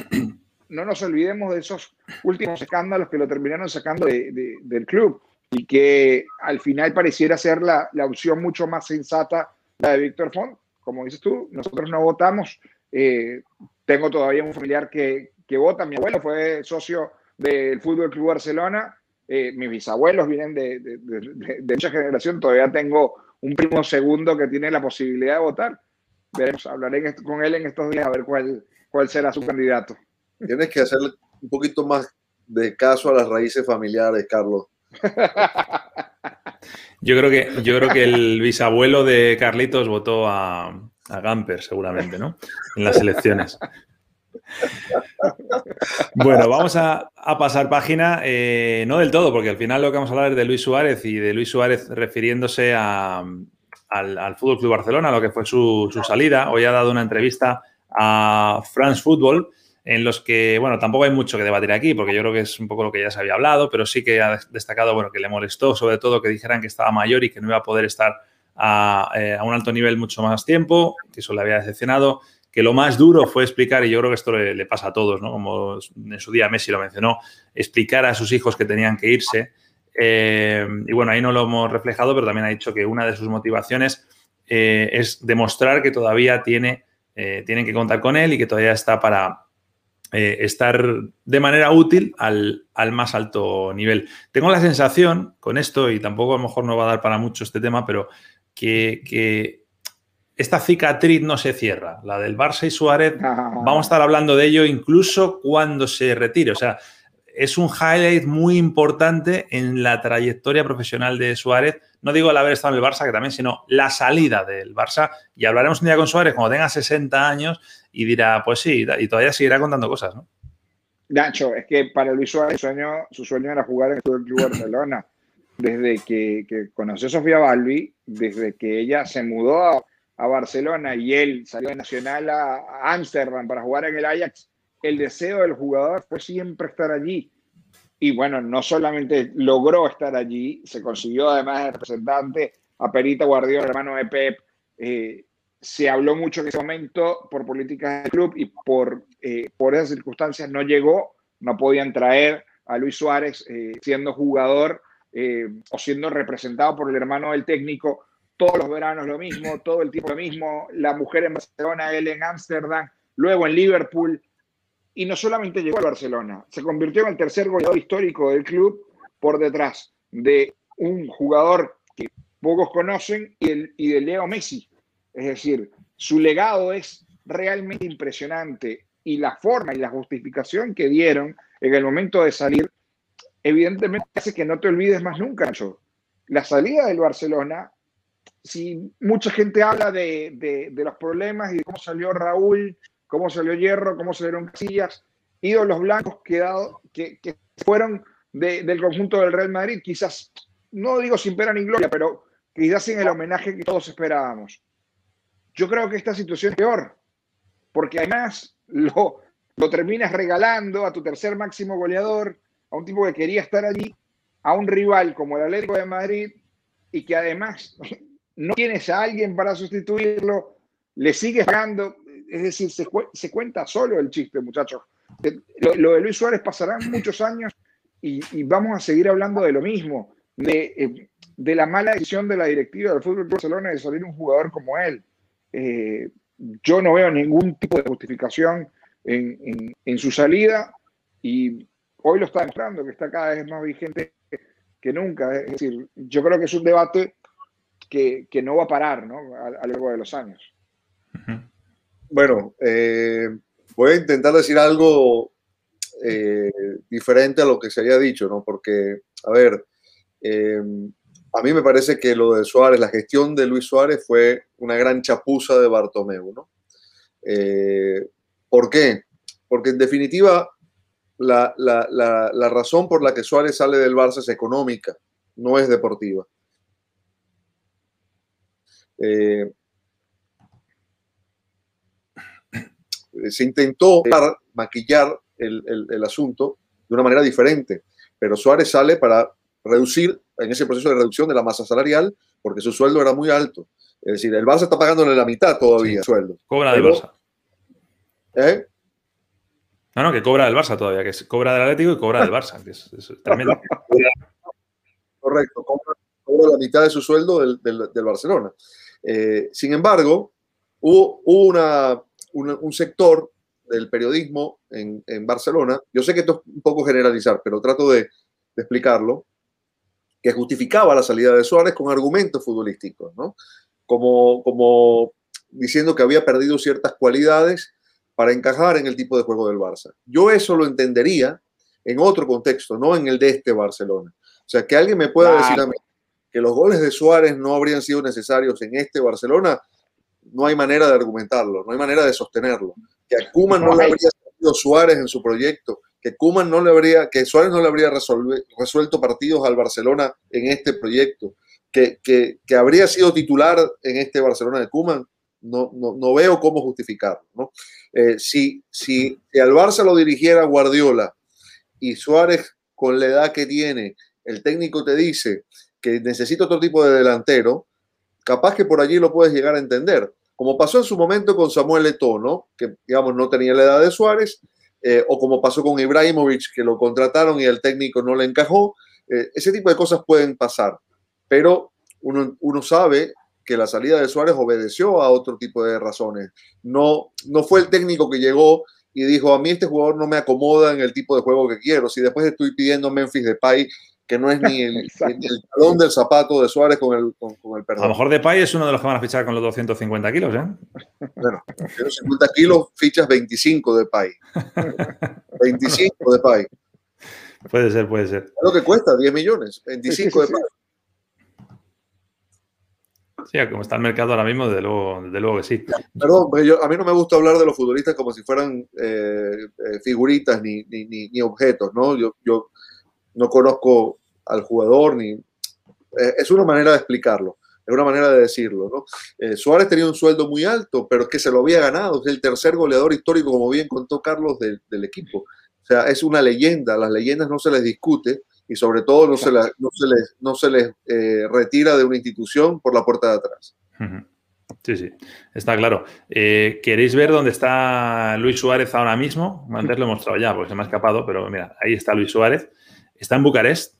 no nos olvidemos de esos últimos escándalos que lo terminaron sacando del club y que al final pareciera ser la, la, opción mucho más sensata, la de Víctor Font. Como dices tú, nosotros no votamos. Eh, tengo todavía un familiar que, que, vota. Mi abuelo fue socio del Fútbol Club Barcelona. Eh, mis bisabuelos vienen de, de, de, mucha generación. Todavía tengo un primo segundo que tiene la posibilidad de votar. Veremos, hablaré con él en estos días a ver cuál, cuál será su candidato. Tienes que hacer un poquito más de caso a las raíces familiares, Carlos. Yo creo que, yo creo que el bisabuelo de Carlitos votó a, a Gamper, seguramente, ¿no? En las elecciones. Bueno, vamos a, a pasar página, eh, no del todo, porque al final lo que vamos a hablar es de Luis Suárez y de Luis Suárez refiriéndose al, al Fútbol Club Barcelona, lo que fue su, su, salida. Hoy ha dado una entrevista a France Football en los que, bueno, tampoco hay mucho que debatir aquí, porque yo creo que es un poco lo que ya se había hablado, pero sí que ha destacado, bueno, que le molestó sobre todo que dijeran que estaba mayor y que no iba a poder estar a, eh, a un alto nivel mucho más tiempo, que eso le había decepcionado, que lo más duro fue explicar, y yo creo que esto le, pasa a todos, ¿no? Como en su día Messi lo mencionó, explicar a sus hijos que tenían que irse. Eh, y bueno, ahí no lo hemos reflejado, pero también ha dicho que una de sus motivaciones eh, es demostrar que todavía tiene, tienen que contar con él y que todavía está para, eh, estar de manera útil al, al, más alto nivel. Tengo la sensación con esto, y tampoco a lo mejor no va a dar para mucho este tema, pero que, que esta cicatriz no se cierra, la del Barça y Suárez, vamos a estar hablando de ello incluso cuando se retire. O sea, es un highlight muy importante en la trayectoria profesional de Suárez. No digo el haber estado en el Barça, que también, sino la salida del Barça. Y hablaremos un día con Suárez cuando tenga 60 años y dirá, pues sí, y todavía seguirá contando cosas, ¿no? Nacho, es que para Luis Suárez su sueño, su sueño era jugar en el Club <laughs> Barcelona. Desde que, que, conoció a Sofía Balbi, desde que ella se mudó a, a Barcelona y él salió de Nacional a Ámsterdam para jugar en el Ajax, el deseo del jugador fue siempre estar allí. Y bueno, no solamente logró estar allí, se consiguió además el representante a Perita Guardiola, hermano de Pep, eh, se habló mucho en ese momento por políticas del club y por, eh, por esas circunstancias no llegó, no podían traer a Luis Suárez eh, siendo jugador eh, o siendo representado por el hermano del técnico todos los veranos lo mismo, todo el tiempo lo mismo, la mujer en Barcelona, él en Ámsterdam, luego en Liverpool, y no solamente llegó a Barcelona, se convirtió en el tercer goleador histórico del club por detrás de un jugador que pocos conocen y, el, y de Leo Messi, es decir, su legado es realmente impresionante y la forma y la justificación que dieron en el momento de salir, evidentemente hace que no te olvides más nunca, Nacho. La salida del Barcelona, si mucha gente habla de, los problemas y de cómo salió Raúl, cómo salió Hierro, cómo salieron Casillas, ídolos blancos quedado, que, fueron de, del conjunto del Real Madrid, quizás, no digo sin pena ni gloria, pero quizás sin el homenaje que todos esperábamos. Yo creo que esta situación es peor, porque además lo, lo terminas regalando a tu tercer máximo goleador, a un tipo que quería estar allí, a un rival como el Atlético de Madrid, y que además <laughs> no tienes a alguien para sustituirlo, le sigues pagando, es decir, se, cuenta solo el chiste, muchachos. Lo, lo, de Luis Suárez pasarán muchos años y, y, vamos a seguir hablando de lo mismo, de, eh, de la mala decisión de la directiva del Fútbol Barcelona de salir un jugador como él. Eh, yo no veo ningún tipo de justificación en, en, en, su salida y hoy lo está demostrando que está cada vez más vigente que nunca. Es decir, yo creo que es un debate que, que no va a parar ¿no? a, a, lo largo de los años. Bueno, eh, voy a intentar decir algo eh, diferente a lo que se había dicho, ¿no? Porque, a ver, eh, a mí me parece que lo de Suárez, la gestión de Luis Suárez fue una gran chapuza de Bartomeu, ¿no? Eh, ¿Por qué? Porque en definitiva la, la, la, razón por la que Suárez sale del Barça es económica, no es deportiva. Eh, se intentó maquillar el, el, asunto de una manera diferente, pero Suárez sale para reducir, en ese proceso de reducción de la masa salarial, porque su sueldo era muy alto. Es decir, el Barça está pagándole la mitad todavía sí. sueldo. Cobra del Barça. ¿Eh? No, no, que cobra del Barça todavía, que es, cobra del Atlético y cobra del Barça, que es, es tremendo. <laughs> Correcto, cobra, cobra, la mitad de su sueldo del, del, del Barcelona. Eh, sin embargo, hubo, hubo una, una, un sector del periodismo en, en, Barcelona, yo sé que esto es un poco generalizar, pero trato de, de explicarlo, que justificaba la salida de Suárez con argumentos futbolísticos, ¿no? Como, como diciendo que había perdido ciertas cualidades para encajar en el tipo de juego del Barça. Yo eso lo entendería en otro contexto, no en el de este Barcelona. O sea, que alguien me pueda claro. decir a mí que los goles de Suárez no habrían sido necesarios en este Barcelona, no hay manera de argumentarlo, no hay manera de sostenerlo. Que a Kuman no le habría salido Suárez en su proyecto, que Kuman no le habría, que Suárez no le habría resuelto partidos al Barcelona en este proyecto, que, que, habría sido titular en este Barcelona de Kuman, no, no, no, veo cómo justificarlo. ¿no? Eh, si, si, al Barça lo dirigiera Guardiola y Suárez con la edad que tiene, el técnico te dice que necesita otro tipo de delantero, capaz que por allí lo puedes llegar a entender. Como pasó en su momento con Samuel Eto'o, que digamos no tenía la edad de Suárez, eh, o como pasó con Ibrahimovic, que lo contrataron y el técnico no le encajó. Eh, ese tipo de cosas pueden pasar, pero uno, uno sabe que la salida de Suárez obedeció a otro tipo de razones. No, no fue el técnico que llegó y dijo, a mí este jugador no me acomoda en el tipo de juego que quiero. Si después estoy pidiendo Memphis Depay, que no es ni el, <laughs> el talón del zapato de Suárez con el, con, con el perdón. A lo mejor Depay es uno de los que van a fichar con los 250 kilos, ¿eh? Bueno, 250 kilos fichas 25 de Pay. 25 de Pay. Puede ser, puede ser. Es lo que cuesta, 10 millones. 25 de Pay. Sí, como está el mercado ahora mismo, desde luego, desde luego que sí. Perdón, yo, a mí no me gusta hablar de los futbolistas como si fueran eh, eh, figuritas ni, ni, ni, ni, objetos, ¿no? Yo, yo no conozco al jugador ni... Eh, es una manera de explicarlo, es una manera de decirlo, ¿no? Eh, Suárez tenía un sueldo muy alto, pero es que se lo había ganado, es el tercer goleador histórico, como bien contó Carlos, del, del equipo. O sea, es una leyenda, las leyendas no se les discute, y sobre todo no se, la, no se les, no se les eh, retira de una institución por la puerta de atrás. Sí, sí, está claro. Eh, ¿Queréis ver dónde está Luis Suárez ahora mismo? Antes lo he mostrado ya, porque se me ha escapado, pero mira, ahí está Luis Suárez. Está en Bucarest,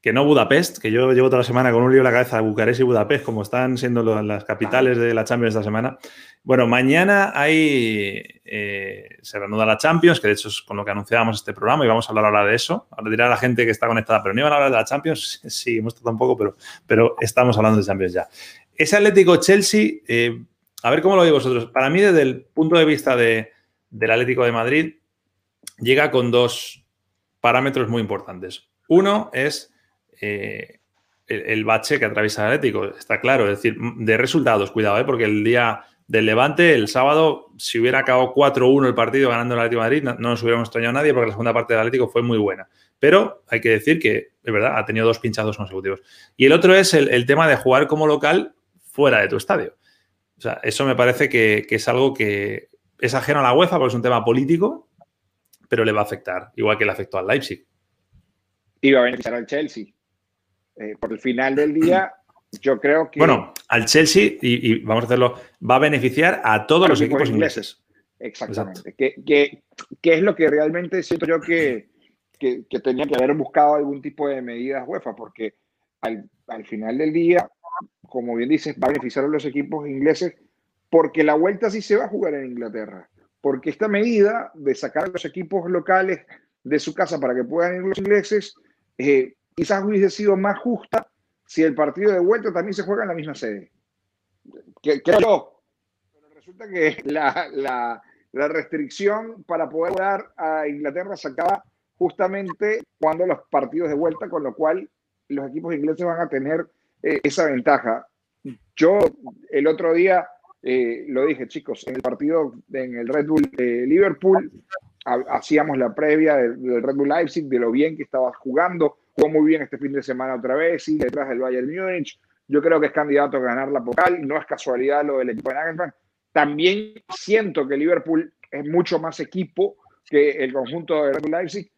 que no Budapest, que yo llevo toda la semana con un lío en la cabeza de Bucarest y Budapest, como están siendo las capitales de la Champions esta semana. Bueno, mañana hay, eh, se reanuda la Champions, que de hecho es con lo que anunciábamos este programa y vamos a hablar ahora de eso. Ahora dirá la gente que está conectada, pero no iban a hablar de la Champions. <laughs> Sí, hemos estado un poco, pero, pero estamos hablando de Champions ya. Ese Atlético Chelsea, eh, a ver cómo lo veis vosotros. Para mí, desde el punto de vista de, del Atlético de Madrid, llega con dos parámetros muy importantes. Uno es eh, el, bache que atraviesa el Atlético, está claro, es decir, de resultados, cuidado, ¿eh? porque el día del Levante, el sábado, si hubiera acabado 4-1 el partido ganando el Atlético de Madrid, no, no, nos hubiéramos extrañado a nadie porque la segunda parte del Atlético fue muy buena. Pero hay que decir que, de verdad, ha tenido dos pinchazos consecutivos. Y el otro es el, el tema de jugar como local fuera de tu estadio. O sea, eso me parece que, que, es algo que es ajeno a la UEFA porque es un tema político, pero le va a afectar, igual que le afectó al Leipzig. Y va a beneficiar al Chelsea. Eh, por el final del día, <clears throat> yo creo que. Bueno, al Chelsea, y, y vamos a hacerlo, va a beneficiar a todos los equipos ingleses. Exactamente. Que, que, que, es lo que realmente siento yo que, que, que, tenía que haber buscado algún tipo de medidas UEFA, porque al, al final del día, como bien dices, va a beneficiar a los equipos ingleses, porque la vuelta sí se va a jugar en Inglaterra. Porque esta medida de sacar a los equipos locales de su casa para que puedan ir los ingleses, eh, quizás hubiese sido más justa si el partido de vuelta también se juega en la misma sede. Creo yo. Pero resulta que la, restricción para poder dar a Inglaterra se acaba justamente cuando los partidos de vuelta, con lo cual los equipos ingleses van a tener eh, esa ventaja. Yo el otro día eh, lo dije, chicos, en el partido en el Red Bull de Liverpool hacíamos la previa del, Red Bull Leipzig, de lo bien que estaba jugando, jugó muy bien este fin de semana otra vez, y detrás del Bayern Múnich. Yo creo que es candidato a ganar la Pokal, no es casualidad lo del equipo de Nagelsmann. También siento que Liverpool es mucho más equipo que el conjunto de Red Bull Leipzig,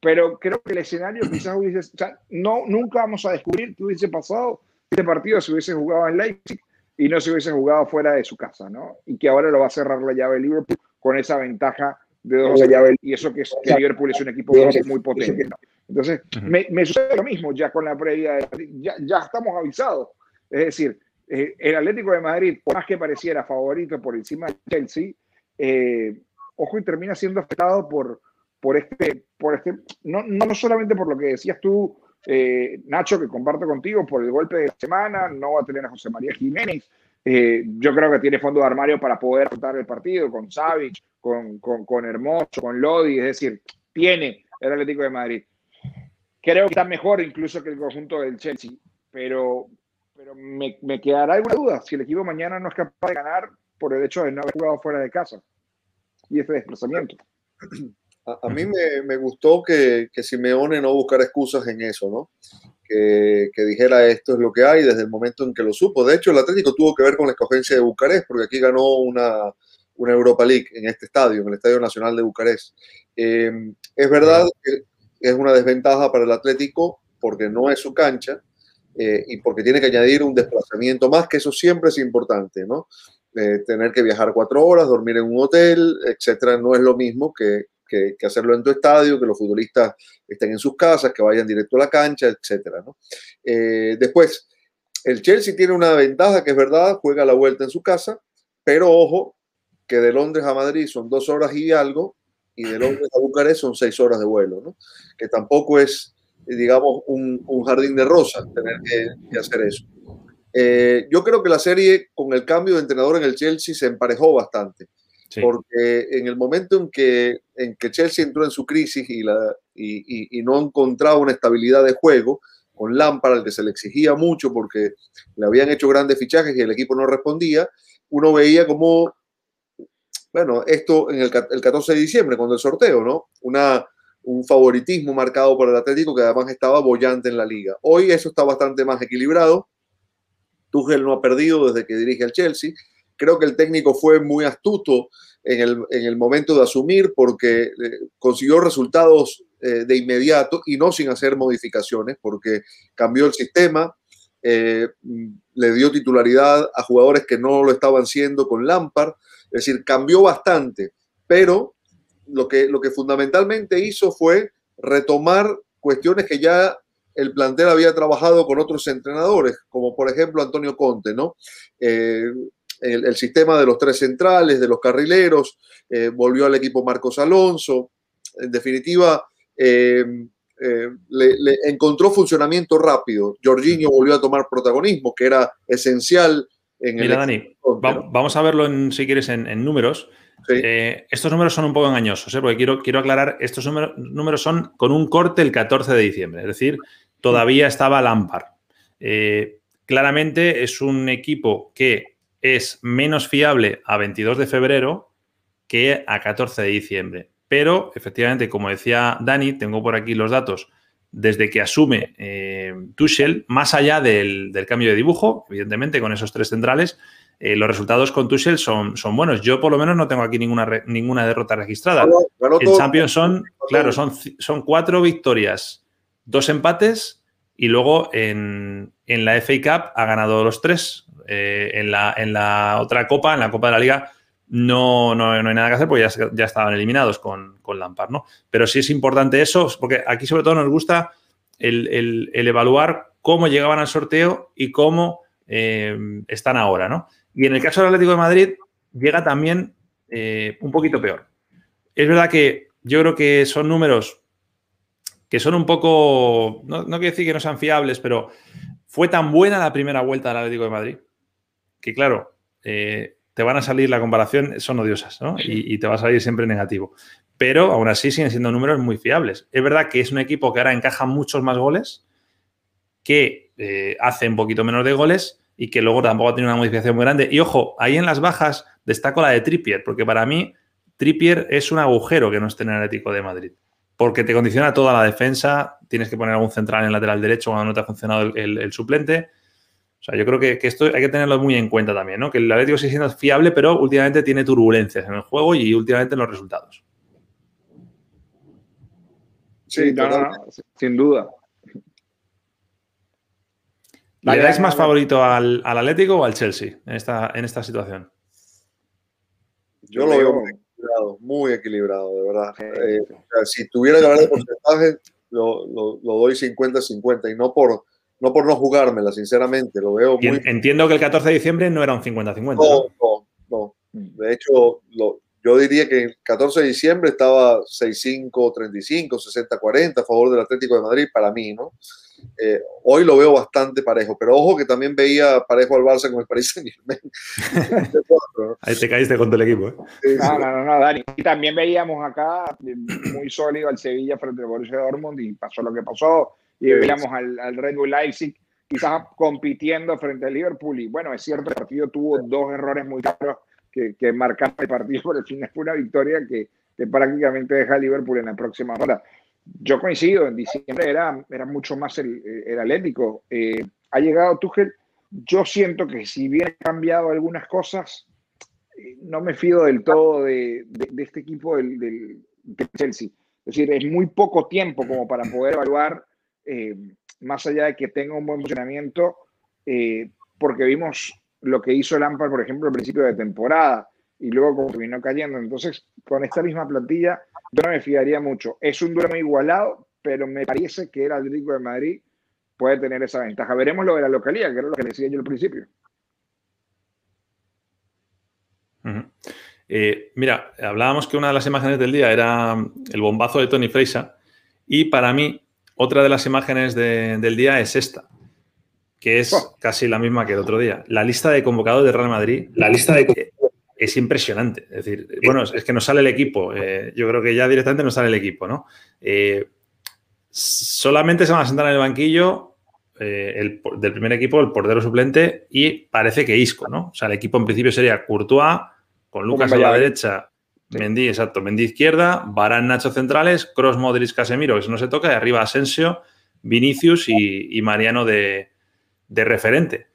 pero creo que el escenario quizás hubiese, o sea, no, nunca vamos a descubrir qué hubiese pasado si este partido se hubiese jugado en Leipzig y no se hubiese jugado fuera de su casa, ¿no? Y que ahora lo va a cerrar la llave Liverpool con esa ventaja de dos llaves y eso que, es, que Liverpool es un equipo muy, potente. Entonces, me, me, sucede lo mismo ya con la previa, ya, ya estamos avisados. Es decir, eh, el Atlético de Madrid, por más que pareciera favorito por encima de Chelsea, eh, ojo y termina siendo afectado por, por este, por este no, no solamente por lo que decías tú, eh, Nacho, que comparto contigo, por el golpe de semana, no va a tener a José María Jiménez. yo creo que tiene fondo de armario para poder contar el partido con Savic, con, con, con Hermoso, con Lodi, es decir, tiene el Atlético de Madrid. Creo que está mejor incluso que el conjunto del Chelsea, pero, pero me, me quedará alguna duda si el equipo mañana no es capaz de ganar por el hecho de no haber jugado fuera de casa y ese desplazamiento. A, mí me, me, gustó que, que, Simeone no buscara excusas en eso, ¿no? Que, que, dijera esto es lo que hay desde el momento en que lo supo. De hecho, el Atlético tuvo que ver con la escogencia de Bucarest, porque aquí ganó una, una Europa League en este estadio, en el Estadio Nacional de Bucarest. Eh, es verdad que es una desventaja para el Atlético porque no es su cancha eh, y porque tiene que añadir un desplazamiento más, que eso siempre es importante, ¿no? Eh, tener que viajar cuatro horas, dormir en un hotel, etcétera, no es lo mismo que, que, hacerlo en tu estadio, que los futbolistas estén en sus casas, que vayan directo a la cancha, etcétera. Eh, después, el Chelsea tiene una ventaja que es verdad, juega la vuelta en su casa, pero ojo, que de Londres a Madrid son dos horas y algo, y de Londres a Bucarest son seis horas de vuelo. Que tampoco es, digamos, un, jardín de rosas tener que, que hacer eso. Eh, yo creo que la serie con el cambio de entrenador en el Chelsea se emparejó bastante. Sí. Porque en el momento en que, en que Chelsea entró en su crisis y, la, y, y, y, no encontraba una estabilidad de juego, con Lampard, al que se le exigía mucho porque le habían hecho grandes fichajes y el equipo no respondía, uno veía como, bueno, esto en el, el 14 de diciembre, cuando el sorteo, ¿no? Una, un favoritismo marcado por el Atlético que además estaba bollante en la liga. Hoy eso está bastante más equilibrado Tuchel no ha perdido desde que dirige al Chelsea. Creo que el técnico fue muy astuto en el, en el momento de asumir porque eh, consiguió resultados eh, de inmediato y no sin hacer modificaciones porque cambió el sistema, eh, le dio titularidad a jugadores que no lo estaban siendo con Lampard, es decir, cambió bastante, pero lo que, lo que fundamentalmente hizo fue retomar cuestiones que ya el plantel había trabajado con otros entrenadores, como por ejemplo Antonio Conte, ¿no? El, el, sistema de los tres centrales, de los carrileros, eh, volvió al equipo Marcos Alonso, en definitiva, eh, eh le, le, encontró funcionamiento rápido. Jorginho volvió a tomar protagonismo, que era esencial en Mira, el... Dani, va, vamos a verlo, en, si quieres, en, en números. Sí. Eh, estos números son un poco engañosos, ¿eh? porque quiero, quiero aclarar, estos números, números, son con un corte el 14 de diciembre, es decir, todavía estaba Lampard. Claramente es un equipo que es menos fiable a 22 de febrero que a 14 de diciembre. Pero, efectivamente, como decía Dani, tengo por aquí los datos desde que asume eh, Tuchel, más allá del, del, cambio de dibujo, evidentemente con esos tres centrales, eh, los resultados con Tuchel son, son, buenos. Yo por lo menos no tengo aquí ninguna, re, ninguna derrota registrada. El Champions son, claro, son, son cuatro victorias dos empates y luego en, en, la FA Cup ha ganado los tres. Eh, en, la, otra copa, en la Copa de la Liga, no, no, no hay nada que hacer porque ya, estaban eliminados con, con, Lampard, ¿no? Pero sí es importante eso, porque aquí sobre todo nos gusta el evaluar cómo llegaban al sorteo y cómo eh, están ahora, ¿no? Y en el caso del Atlético de Madrid, llega también eh, un poquito peor. Es verdad que yo creo que son números que son un poco, no, no quiero decir que no sean fiables, pero fue tan buena la primera vuelta del Atlético de Madrid que, claro, eh, te van a salir, la comparación son odiosas, ¿no? Y, te va a salir siempre negativo. Pero aún así siguen siendo números muy fiables. Es verdad que es un equipo que ahora encaja muchos más goles, que eh, hace un poquito menos de goles y que luego tampoco ha tenido una modificación muy grande. Y ojo, ahí en las bajas destaco la de Trippier, porque para mí Trippier es un agujero que no esté en el Atlético de Madrid. Porque te condiciona toda la defensa, tienes que poner algún central en el lateral derecho cuando no te ha funcionado el suplente. O sea, yo creo que, esto hay que tenerlo muy en cuenta también, ¿no? Que el Atlético sigue siendo fiable, pero últimamente tiene turbulencias en el juego y últimamente en los resultados. Sí, sin duda. ¿Le dais más favorito al, Atlético o al Chelsea en esta, en esta situación? Yo lo veo muy equilibrado, muy equilibrado, de verdad. Eh, si tuviera que hablar de porcentaje, lo, lo doy 50-50 y no por, no por no jugármela, sinceramente, lo veo muy... Entiendo que el 14 de diciembre no era un 50-50. No, no, no, De hecho, yo diría que el 14 de diciembre estaba 6-5, 35, 60-40 a favor del Atlético de Madrid, para mí, ¿no? Eh, hoy lo veo bastante parejo, pero ojo que también veía parejo al Barça con el Paris Saint Germain. <laughs> Ahí te caíste con el equipo. ¿eh? No, no, no, Dani. Y también veíamos acá muy sólido al Sevilla frente al Borussia Dortmund y pasó lo que pasó y veíamos al, Red Bull Leipzig quizás compitiendo frente al Liverpool. Y bueno, es cierto, el partido tuvo dos errores muy claros que, que marcaron el partido, por el final fue una victoria que, que prácticamente deja a Liverpool en la próxima ronda. Yo coincido, en diciembre era, era mucho más el, el Atlético. Eh, ha llegado Tuchel. Yo siento que si bien ha cambiado algunas cosas, eh, no me fío del todo de, de, este equipo del, del, Chelsea. Es decir, es muy poco tiempo como para poder evaluar eh, más allá de que tenga un buen funcionamiento, eh, porque vimos lo que hizo Lampard, por ejemplo, al principio de temporada y luego como terminó cayendo. Entonces, con esta misma plantilla, yo no me fiaría mucho. Es un duelo igualado, pero me parece que el Atlético de Madrid puede tener esa ventaja. Veremos lo de la localidad, que era lo que decía yo al principio. Eh, mira, hablábamos que una de las imágenes del día era el bombazo de Tony Fraser y para mí otra de las imágenes del día es esta, que es oh. casi la misma que el otro día. La lista de convocados de Real Madrid. La lista de es impresionante. Es decir, bueno, es que nos sale el equipo. Eh, yo creo que ya directamente nos sale el equipo, ¿no? Eh, solamente se van a sentar en el banquillo eh, el, del primer equipo, el portero suplente y parece que Isco, ¿no? O sea, el equipo en principio sería Courtois, con Lucas a la derecha Mendy, exacto. Mendy izquierda, Barán, Nacho centrales, Cross, Modric, Casemiro, que eso no se toca, y arriba Asensio, Vinicius y, Mariano de, referente.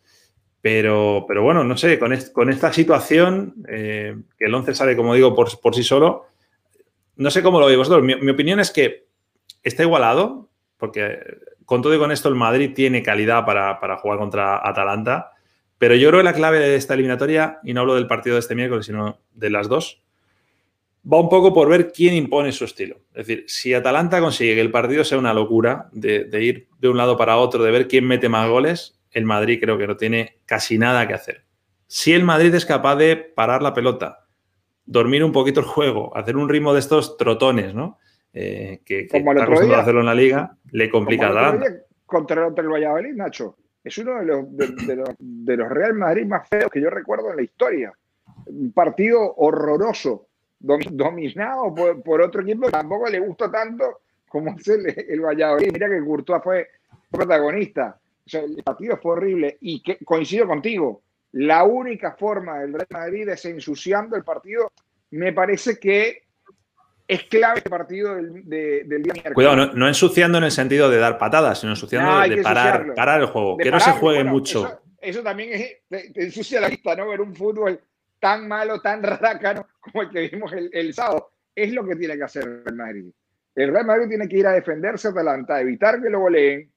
Pero, pero, bueno, no sé, con, esta situación, eh, que el 11 sale, como digo, por, sí solo, no sé cómo lo veis vosotros. Mi, opinión es que está igualado, porque con todo y con esto el Madrid tiene calidad para, para jugar contra Atalanta, pero yo creo que la clave de esta eliminatoria, y no hablo del partido de este miércoles, sino de las dos, va un poco por ver quién impone su estilo. Es decir, si Atalanta consigue que el partido sea una locura, de, ir de un lado para otro, de ver quién mete más goles, el Madrid creo que no tiene casi nada que hacer. Si el Madrid es capaz de parar la pelota, dormir un poquito el juego, hacer un ritmo de estos trotones, ¿no? Eh, que, que está acostumbrado a hacerlo en la liga, le complica a Atalanta. Contra, el Valladolid, Nacho. Es uno de los, de, los, de los Real Madrid más feos que yo recuerdo en la historia. Un partido horroroso dominado por, otro equipo que tampoco le gustó tanto como es el, el Valladolid. Mira que Courtois fue protagonista. el partido fue horrible y que, coincido contigo. La única forma del Real Madrid es ensuciando el partido. Me parece que es clave el partido del, día miércoles. Cuidado, no, ensuciando en el sentido de dar patadas, sino ensuciando de, parar, parar, el juego. que no se juegue mucho. Eso, también es, ensucia la vista, ¿no? Ver un fútbol tan malo, tan <laughs> rácano como el que vimos el, sábado. Es lo que tiene que hacer el Madrid. El Real Madrid tiene que ir a defenderse Atalanta, evitar que lo goleen,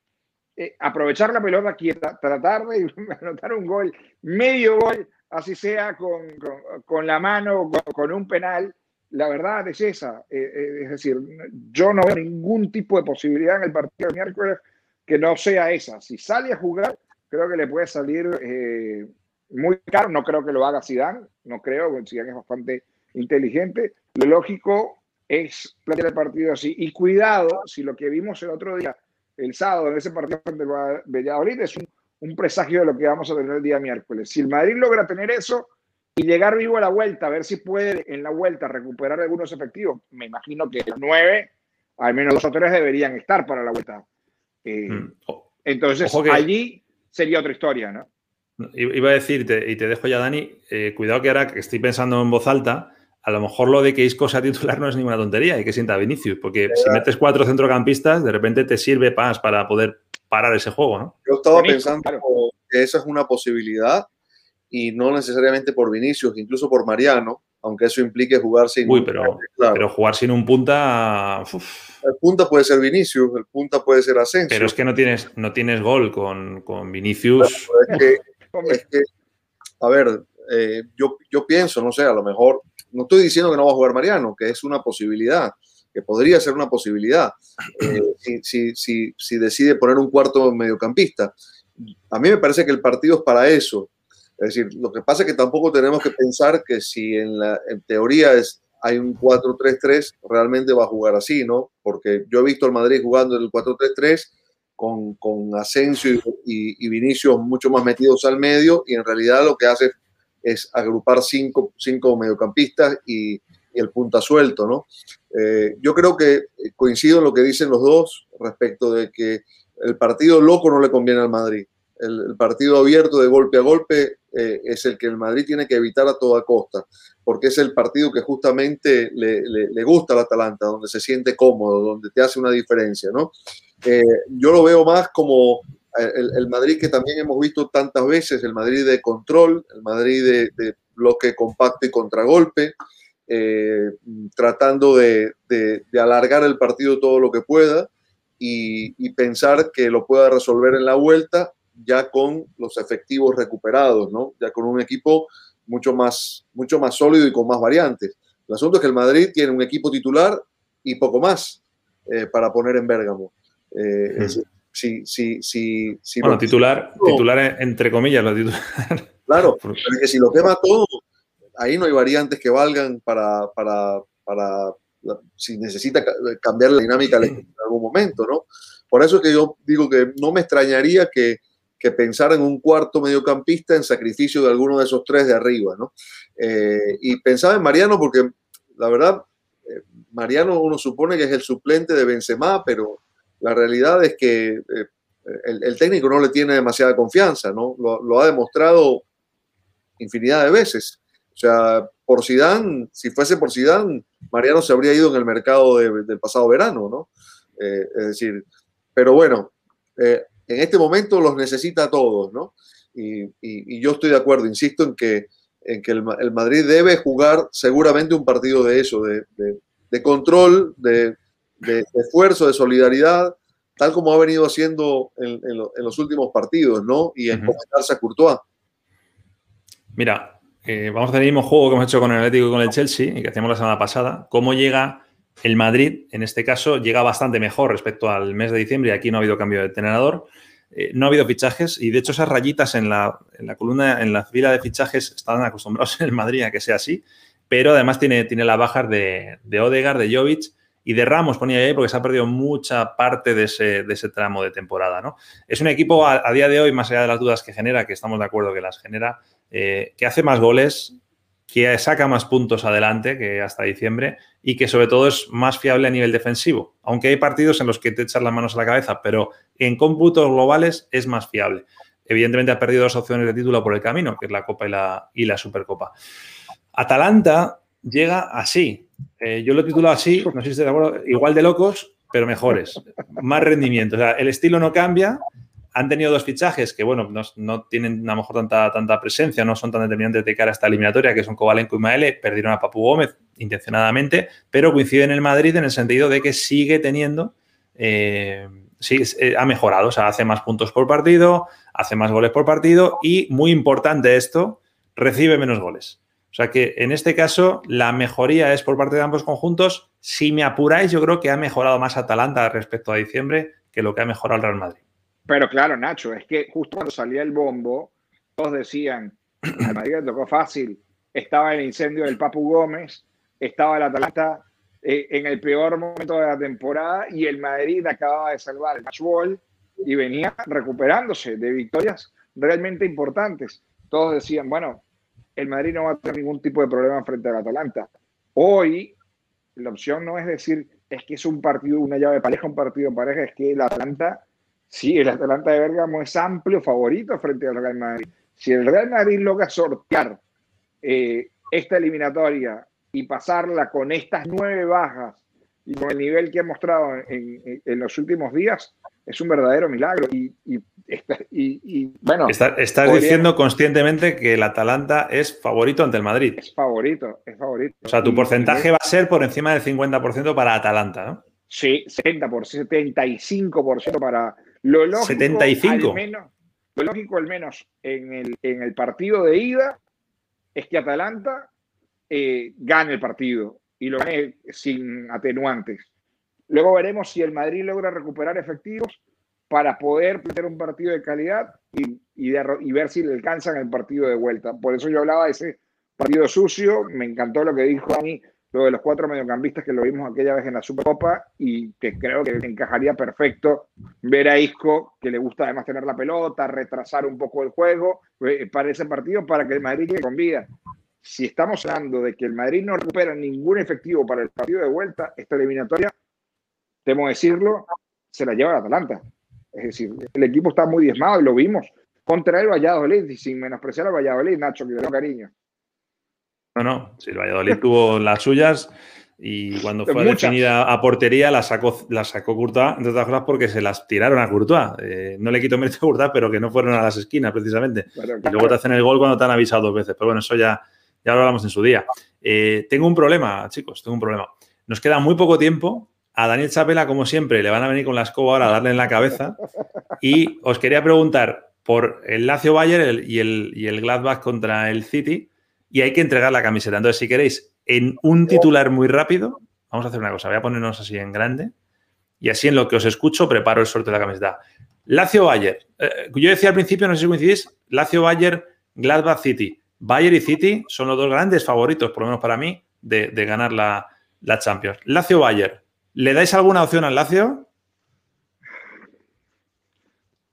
eh, aprovechar la pelota quieta, tratar de <laughs> anotar un gol, medio gol, así sea con, con, la mano, con, con, un penal. La verdad es esa. Eh, eh, es decir, yo no veo ningún tipo de posibilidad en el partido de miércoles que no sea esa. Si sale a jugar, creo que le puede salir muy caro. No creo que lo haga Zidane, no creo, Zidane es bastante inteligente. Lo lógico es plantear el partido así. Y cuidado, si lo que vimos el otro día, el sábado, en ese partido de Valladolid, es un, un presagio de lo que vamos a tener el día miércoles. Si el Madrid logra tener eso y llegar vivo a la vuelta, a ver si puede en la vuelta recuperar algunos efectivos, me imagino que los nueve, al menos dos o tres deberían estar para la vuelta. Eh, mm. Entonces, allí sería otra historia, ¿no? Iba a decirte, y te dejo ya, Dani, eh, cuidado que ahora que estoy pensando en voz alta, a lo mejor lo de que Isco sea titular no es ninguna tontería y que sienta Vinicius, porque si metes cuatro centrocampistas, de repente te sirve más para poder parar ese juego, ¿no? Yo estaba pensando que esa es una posibilidad y no necesariamente por Vinicius, incluso por Mariano, aunque eso implique jugar sin Uy, pero, pero jugar sin un punta. El punta puede ser Vinicius, el punta puede ser Asensio. Pero es que no tienes, no tienes gol con, con Vinicius. es, que, a ver, eh, yo, yo pienso, no sé, a lo mejor no estoy diciendo que no va a jugar Mariano, que es una posibilidad, que podría ser una posibilidad, eh, <clears throat> si, si, si, decide poner un cuarto mediocampista. A mí me parece que el partido es para eso. Es decir, lo que pasa es que tampoco tenemos que pensar que si en, la, en teoría es, hay un 4-3-3, realmente va a jugar así, ¿no? Porque yo he visto al Madrid jugando en el 4-3-3 con, con Asensio y, y, Vinicius mucho más metidos al medio y en realidad lo que hace es agrupar cinco, cinco mediocampistas y, el punta suelto, ¿no? Eh, yo creo que coincido en lo que dicen los dos respecto de que el partido loco no le conviene al Madrid. El, partido abierto de golpe a golpe eh, es el que el Madrid tiene que evitar a toda costa, porque es el partido que justamente le, le, gusta al Atalanta, donde se siente cómodo, donde te hace una diferencia, ¿no? Eh, yo lo veo más como el, Madrid que también hemos visto tantas veces, el Madrid de control, el Madrid de, bloque compacto y contragolpe, eh, tratando de, alargar el partido todo lo que pueda y, pensar que lo pueda resolver en la vuelta ya con los efectivos recuperados, ¿no? ya con un equipo mucho más, mucho más sólido y con más variantes. El asunto es que el Madrid tiene un equipo titular y poco más eh, para poner en Bérgamo. Eh, hmm si, si, si, si bueno, titular, titular entre comillas, lo titular. Claro, <laughs> porque si lo quema todo, ahí no hay variantes que valgan para, para, para si necesita cambiar la dinámica en algún momento, ¿no? Por eso que yo digo que no me extrañaría que, que pensar en un cuarto mediocampista en sacrificio de alguno de esos tres de arriba, ¿no? Eh, y pensaba en Mariano porque, la verdad, eh, Mariano uno supone que es el suplente de Benzema, pero la realidad es que eh, el, técnico no le tiene demasiada confianza, ¿no? Lo, ha demostrado infinidad de veces. O sea, por Sidán, si fuese por Sidán, Mariano se habría ido en el mercado del pasado verano, ¿no? Eh, es decir, pero bueno, eh, en este momento los necesita a todos, ¿no? Y, yo estoy de acuerdo, insisto en que, en que el, Madrid debe jugar seguramente un partido de eso, de, de control, de, de, esfuerzo, de solidaridad, tal como ha venido haciendo en, los últimos partidos, ¿no? Y en uh a Courtois. Mira, eh, vamos a hacer el mismo juego que hemos hecho con el Atlético y con el Chelsea, y que hacíamos la semana pasada. ¿Cómo llega el Madrid? En este caso, llega bastante mejor respecto al mes de diciembre, y aquí no ha habido cambio de entrenador. Eh, no ha habido fichajes y de hecho esas rayitas en la, en la, columna, en la fila de fichajes están acostumbrados en el Madrid a que sea así, pero además tiene, tiene las bajas de, de Odegaard, de Jovic y de Ramos ponía ahí porque se ha perdido mucha parte de ese, tramo de temporada. ¿no? Es un equipo a, día de hoy, más allá de las dudas que genera, que estamos de acuerdo que las genera, eh, que hace más goles, que saca más puntos adelante que hasta diciembre y que sobre todo es más fiable a nivel defensivo. Aunque hay partidos en los que te echas las manos a la cabeza, pero en cómputos globales es más fiable. Evidentemente ha perdido dos opciones de título por el camino, que es la Copa y la, y la Supercopa. Atalanta llega así. Eh, yo lo titulo así, no sé si estoy de acuerdo, igual de locos, pero mejores, más rendimiento. O sea, el estilo no cambia. Han tenido dos fichajes que, bueno, no, tienen a lo mejor tanta, tanta presencia, no son tan determinantes de cara a esta eliminatoria, que son Kovalenko y Maele. Perdieron a Papu Gómez intencionadamente, pero coinciden en el Madrid en el sentido de que sigue teniendo, eh, sí, eh, ha mejorado, o sea, hace más puntos por partido, hace más goles por partido y, muy importante esto, recibe menos goles. O sea que en este caso la mejoría es por parte de ambos conjuntos. Si me apuráis, yo creo que ha mejorado más Atalanta respecto a diciembre que lo que ha mejorado el Real Madrid. Pero claro, Nacho, es que justo cuando salía el bombo, todos decían, al Madrid tocó fácil, estaba el incendio del Papu Gómez, estaba el Atalanta eh, en el peor momento de la temporada y el Madrid acababa de salvar el match ball y venía recuperándose de victorias realmente importantes. Todos decían, bueno, el Madrid no va a tener ningún tipo de problema frente al Atalanta. Hoy la opción no es decir, es que es un partido, una llave pareja, un partido pareja, es que el Atalanta, sí, el Atalanta de Bergamo es amplio favorito frente al Real Madrid. Si el Real Madrid logra sortear eh, esta eliminatoria y pasarla con estas nueve bajas y con el nivel que ha mostrado en, los últimos días, es un verdadero milagro. Y, y, bueno. estás diciendo conscientemente que el Atalanta es favorito ante el Madrid. Es favorito, es favorito. O sea, tu porcentaje va a ser por encima del 50% para Atalanta, ¿no? Sí, 70%, 75% para lo lógico. 75. Al menos, lo lógico, al menos en el, en el partido de ida, es que Atalanta eh, gane el partido y lo gane sin atenuantes. Luego veremos si el Madrid logra recuperar efectivos para poder tener un partido de calidad y, ver si le alcanzan el partido de vuelta. Por eso yo hablaba de ese partido sucio. Me encantó lo que dijo Dani, lo de los cuatro mediocampistas que lo vimos aquella vez en la Supercopa y que creo que encajaría perfecto ver a Isco, que le gusta además tener la pelota, retrasar un poco el juego eh, para ese partido, para que el Madrid llegue con vida. Si estamos hablando de que el Madrid no recupera ningún efectivo para el partido de vuelta, esta eliminatoria, temo decirlo, se la lleva el Atalanta. Es decir, el equipo está muy diezmado y lo vimos contra el Valladolid y sin menospreciar al Valladolid, Nacho, que le doy cariño. No, no, si el Valladolid tuvo las suyas y cuando fue definida a portería la sacó, la sacó Courtois, entre otras cosas porque se las tiraron a Courtois. Eh, no le quito mérito a Courtois, pero que no fueron a las esquinas precisamente. Y luego te hacen el gol cuando te han avisado dos veces. Pero bueno, eso ya, ya lo hablamos en su día. Eh, tengo un problema, chicos, tengo un problema. Nos queda muy poco tiempo a Daniel Chapela, como siempre, le van a venir con la escoba ahora a darle en la cabeza. Y os quería preguntar por el Lazio Bayern y, el, y el Gladbach contra el City. Y hay que entregar la camiseta. Entonces, si queréis, en un titular muy rápido, vamos a hacer una cosa. Voy a ponernos así en grande. Y así en lo que os escucho, preparo el sorteo de la camiseta. Lazio Bayern. Eh, yo decía al principio, no sé si coincidís, Lazio Bayern, Gladbach City. Bayern y City son los dos grandes favoritos, por lo menos para mí, de, ganar la, la Champions. Lazio Bayern. ¿Le dais alguna opción al Lazio?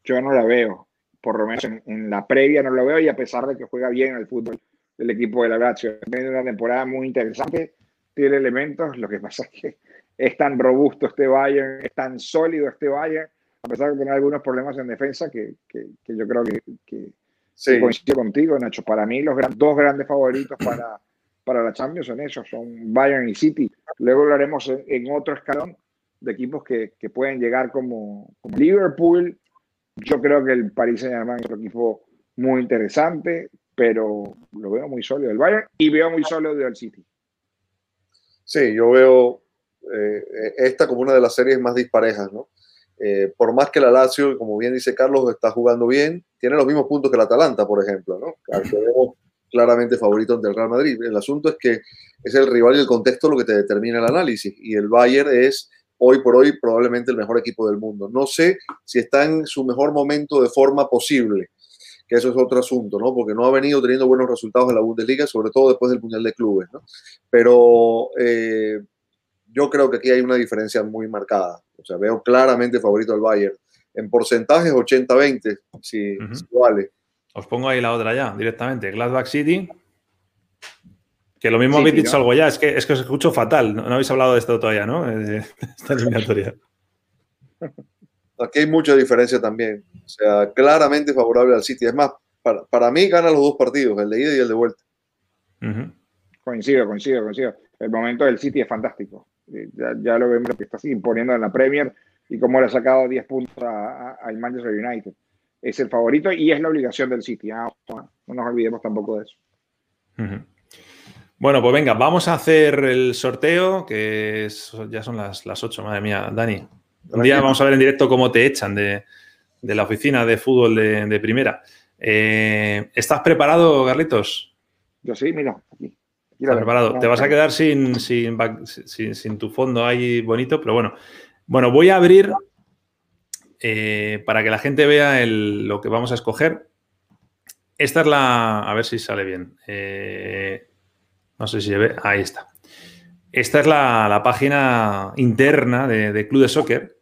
Yo no la veo, por lo menos en, la previa no lo veo y a pesar de que juega bien el fútbol el equipo de la Lazio. Tiene una temporada muy interesante, tiene elementos, lo que pasa es que es tan robusto este Bayern, es tan sólido este Bayern, a pesar de tener algunos problemas en defensa que, yo creo que, coincido contigo, Nacho. Para mí los dos grandes favoritos para para la Champions son esos, son Bayern y City. Luego lo haremos en, otro escalón de equipos que, pueden llegar como, Liverpool. Yo creo que el Paris Saint-Germain es un equipo muy interesante, pero lo veo muy sólido el Bayern y veo muy sólido el City. Sí, yo veo eh, esta como una de las series más disparejas, ¿no? Eh, por más que la Lazio, como bien dice Carlos, está jugando bien, tiene los mismos puntos que el Atalanta, por ejemplo, ¿no? Claramente favorito ante el Real Madrid. El asunto es que es el rival y el contexto lo que te determina el análisis. Y el Bayern es hoy por hoy probablemente el mejor equipo del mundo. No sé si está en su mejor momento de forma posible, que eso es otro asunto, ¿no? Porque no ha venido teniendo buenos resultados en la Bundesliga, sobre todo después del Mundial de Clubes, ¿no? Pero eh, yo creo que aquí hay una diferencia muy marcada. O sea, veo claramente favorito al Bayern. En porcentajes 80-20, si, si vale. Os pongo ahí la otra ya, directamente. Gladbach City. Que lo mismo habéis dicho algo ya, es que, es que os escucho fatal. No, habéis hablado de esto todavía, ¿no? De esta eliminatoria. Aquí hay mucha diferencia también. O sea, claramente favorable al City. Es más, para, mí gana los dos partidos, el de ida y el de vuelta. Coincido, coincido, coincido. El momento del City es fantástico. Eh, ya, lo vemos que está imponiendo en la Premier y cómo le ha sacado 10 puntos al Manchester United es el favorito y es la obligación del City. Ah, no nos olvidemos tampoco de eso. Bueno, pues venga, vamos a hacer el sorteo, que ya son las, las 8, madre mía, Dani. Un día vamos a ver en directo cómo te echan de, la oficina de fútbol de, primera. Eh, ¿Estás preparado, Carlitos? Yo sí, mira, aquí. ¿Estás preparado? Te vas a quedar sin, sin, sin, tu fondo ahí bonito, pero bueno. Bueno, voy a abrir eh, para que la gente vea lo que vamos a escoger. Esta es la. A ver si sale bien. Eh, no sé si se ve. Ahí está. esta es la, página interna de, Club de Soccer.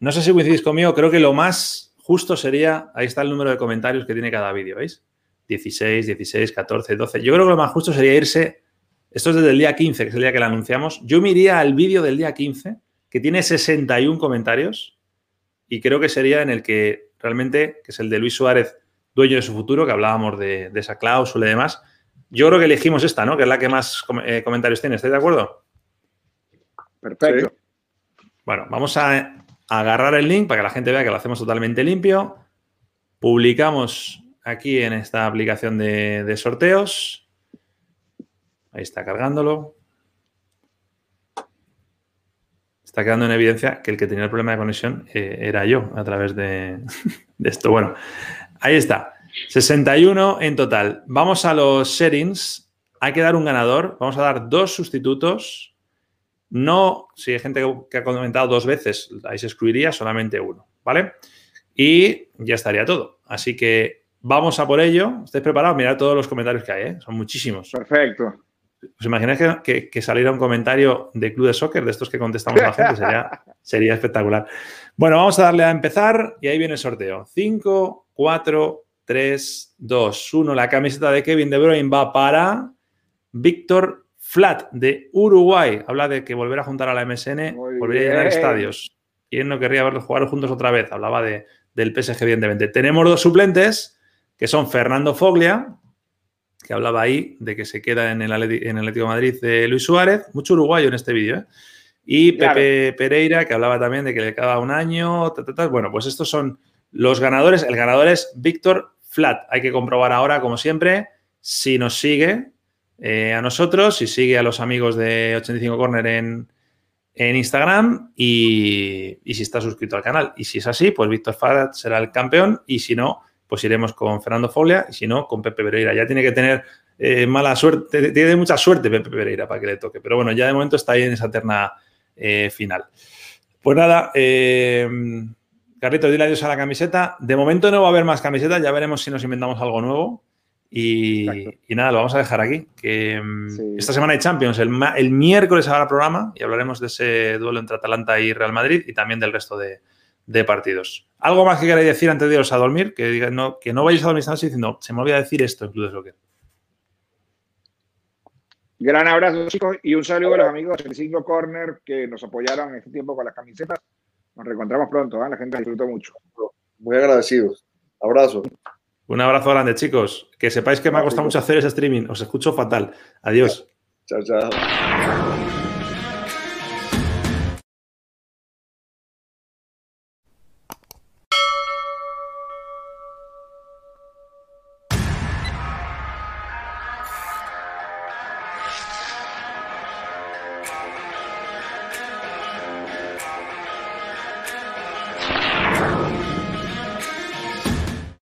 No sé si coincidís conmigo, creo que lo más justo sería, ahí está el número de comentarios que tiene cada vídeo, ¿veis? 16, 16, 14, 12. Yo creo que lo más justo sería irse, esto es desde el día 15, que es el día que lo anunciamos, yo me iría al vídeo del día 15, que tiene 61 comentarios, y creo que sería en el que realmente, que es el de Luis Suárez, dueño de su futuro, que hablábamos de, esa cláusula y demás. Yo creo que elegimos esta, ¿no? Que es la que más eh, comentarios tiene. ¿Estáis de acuerdo? Perfecto. Bueno, vamos a agarrar el link para que la gente vea que lo hacemos totalmente limpio. Publicamos aquí en esta aplicación de, sorteos. Ahí está cargándolo. Está quedando en evidencia que el que tenía el problema de conexión eh, era yo a través de, <laughs> esto. Bueno, ahí está. 61 en total. Vamos a los settings. Hay que dar un ganador. Vamos a dar dos sustitutos no, si hay gente que ha comentado dos veces, ahí se excluiría solamente uno, ¿vale? Y ya estaría todo. Así que vamos a por ello. ¿Estáis preparados? Mirad todos los comentarios que hay, ¿eh? Son muchísimos. Perfecto. ¿Os imagináis que, saliera un comentario de Club de Soccer, de estos que contestamos a la gente? Sería, <laughs> sería espectacular. Bueno, vamos a darle a empezar y ahí viene el sorteo. 5, 4, 3, 2, 1. La camiseta de Kevin De Bruyne va para Víctor Flat de Uruguay habla de que volver a juntar a la MSN, volver a llenar estadios. ¿Quién no querría verlos jugar juntos otra vez? Hablaba de, del PSG, evidentemente. Tenemos dos suplentes, que son Fernando Foglia, que hablaba ahí de que se queda en el, Atlético de Madrid de Luis Suárez, mucho uruguayo en este vídeo, ¿eh? y Pepe Pereira, que hablaba también de que le quedaba un año. Bueno, pues estos son los ganadores. El ganador es Víctor Flat. Hay que comprobar ahora, como siempre, si nos sigue, eh, a nosotros y sigue a los amigos de 85 Corner en, Instagram y, si está suscrito al canal. Y si es así, pues Víctor Farad será el campeón y si no, pues iremos con Fernando Foglia y si no, con Pepe Pereira. Ya tiene que tener eh, mala suerte, tiene mucha suerte Pepe Pereira para que le toque, pero bueno, ya de momento está ahí en esa terna eh, final. Pues nada, eh, Carrito, dile adiós a la camiseta. De momento no va a haber más camisetas, ya veremos si nos inventamos algo nuevo. Y, nada, lo vamos a dejar aquí. Que mm, esta semana hay Champions. El, el, miércoles habrá programa y hablaremos de ese duelo entre Atalanta y Real Madrid y también del resto de, partidos. ¿Algo más que queráis decir antes de iros a dormir? Que, no, que no vayáis a dormir diciendo, se me olvida decir esto en Club de Soccer. Gran abrazo, chicos, y un saludo a los amigos del Cinco Corner que nos apoyaron en este tiempo con las camisetas. Nos reencontramos pronto, ¿eh? la gente disfrutó mucho. Muy agradecidos. Abrazo. Un abrazo grande, chicos. Que sepáis que me ha costado mucho hacer ese streaming. Os escucho fatal. Adiós. Chao, chao.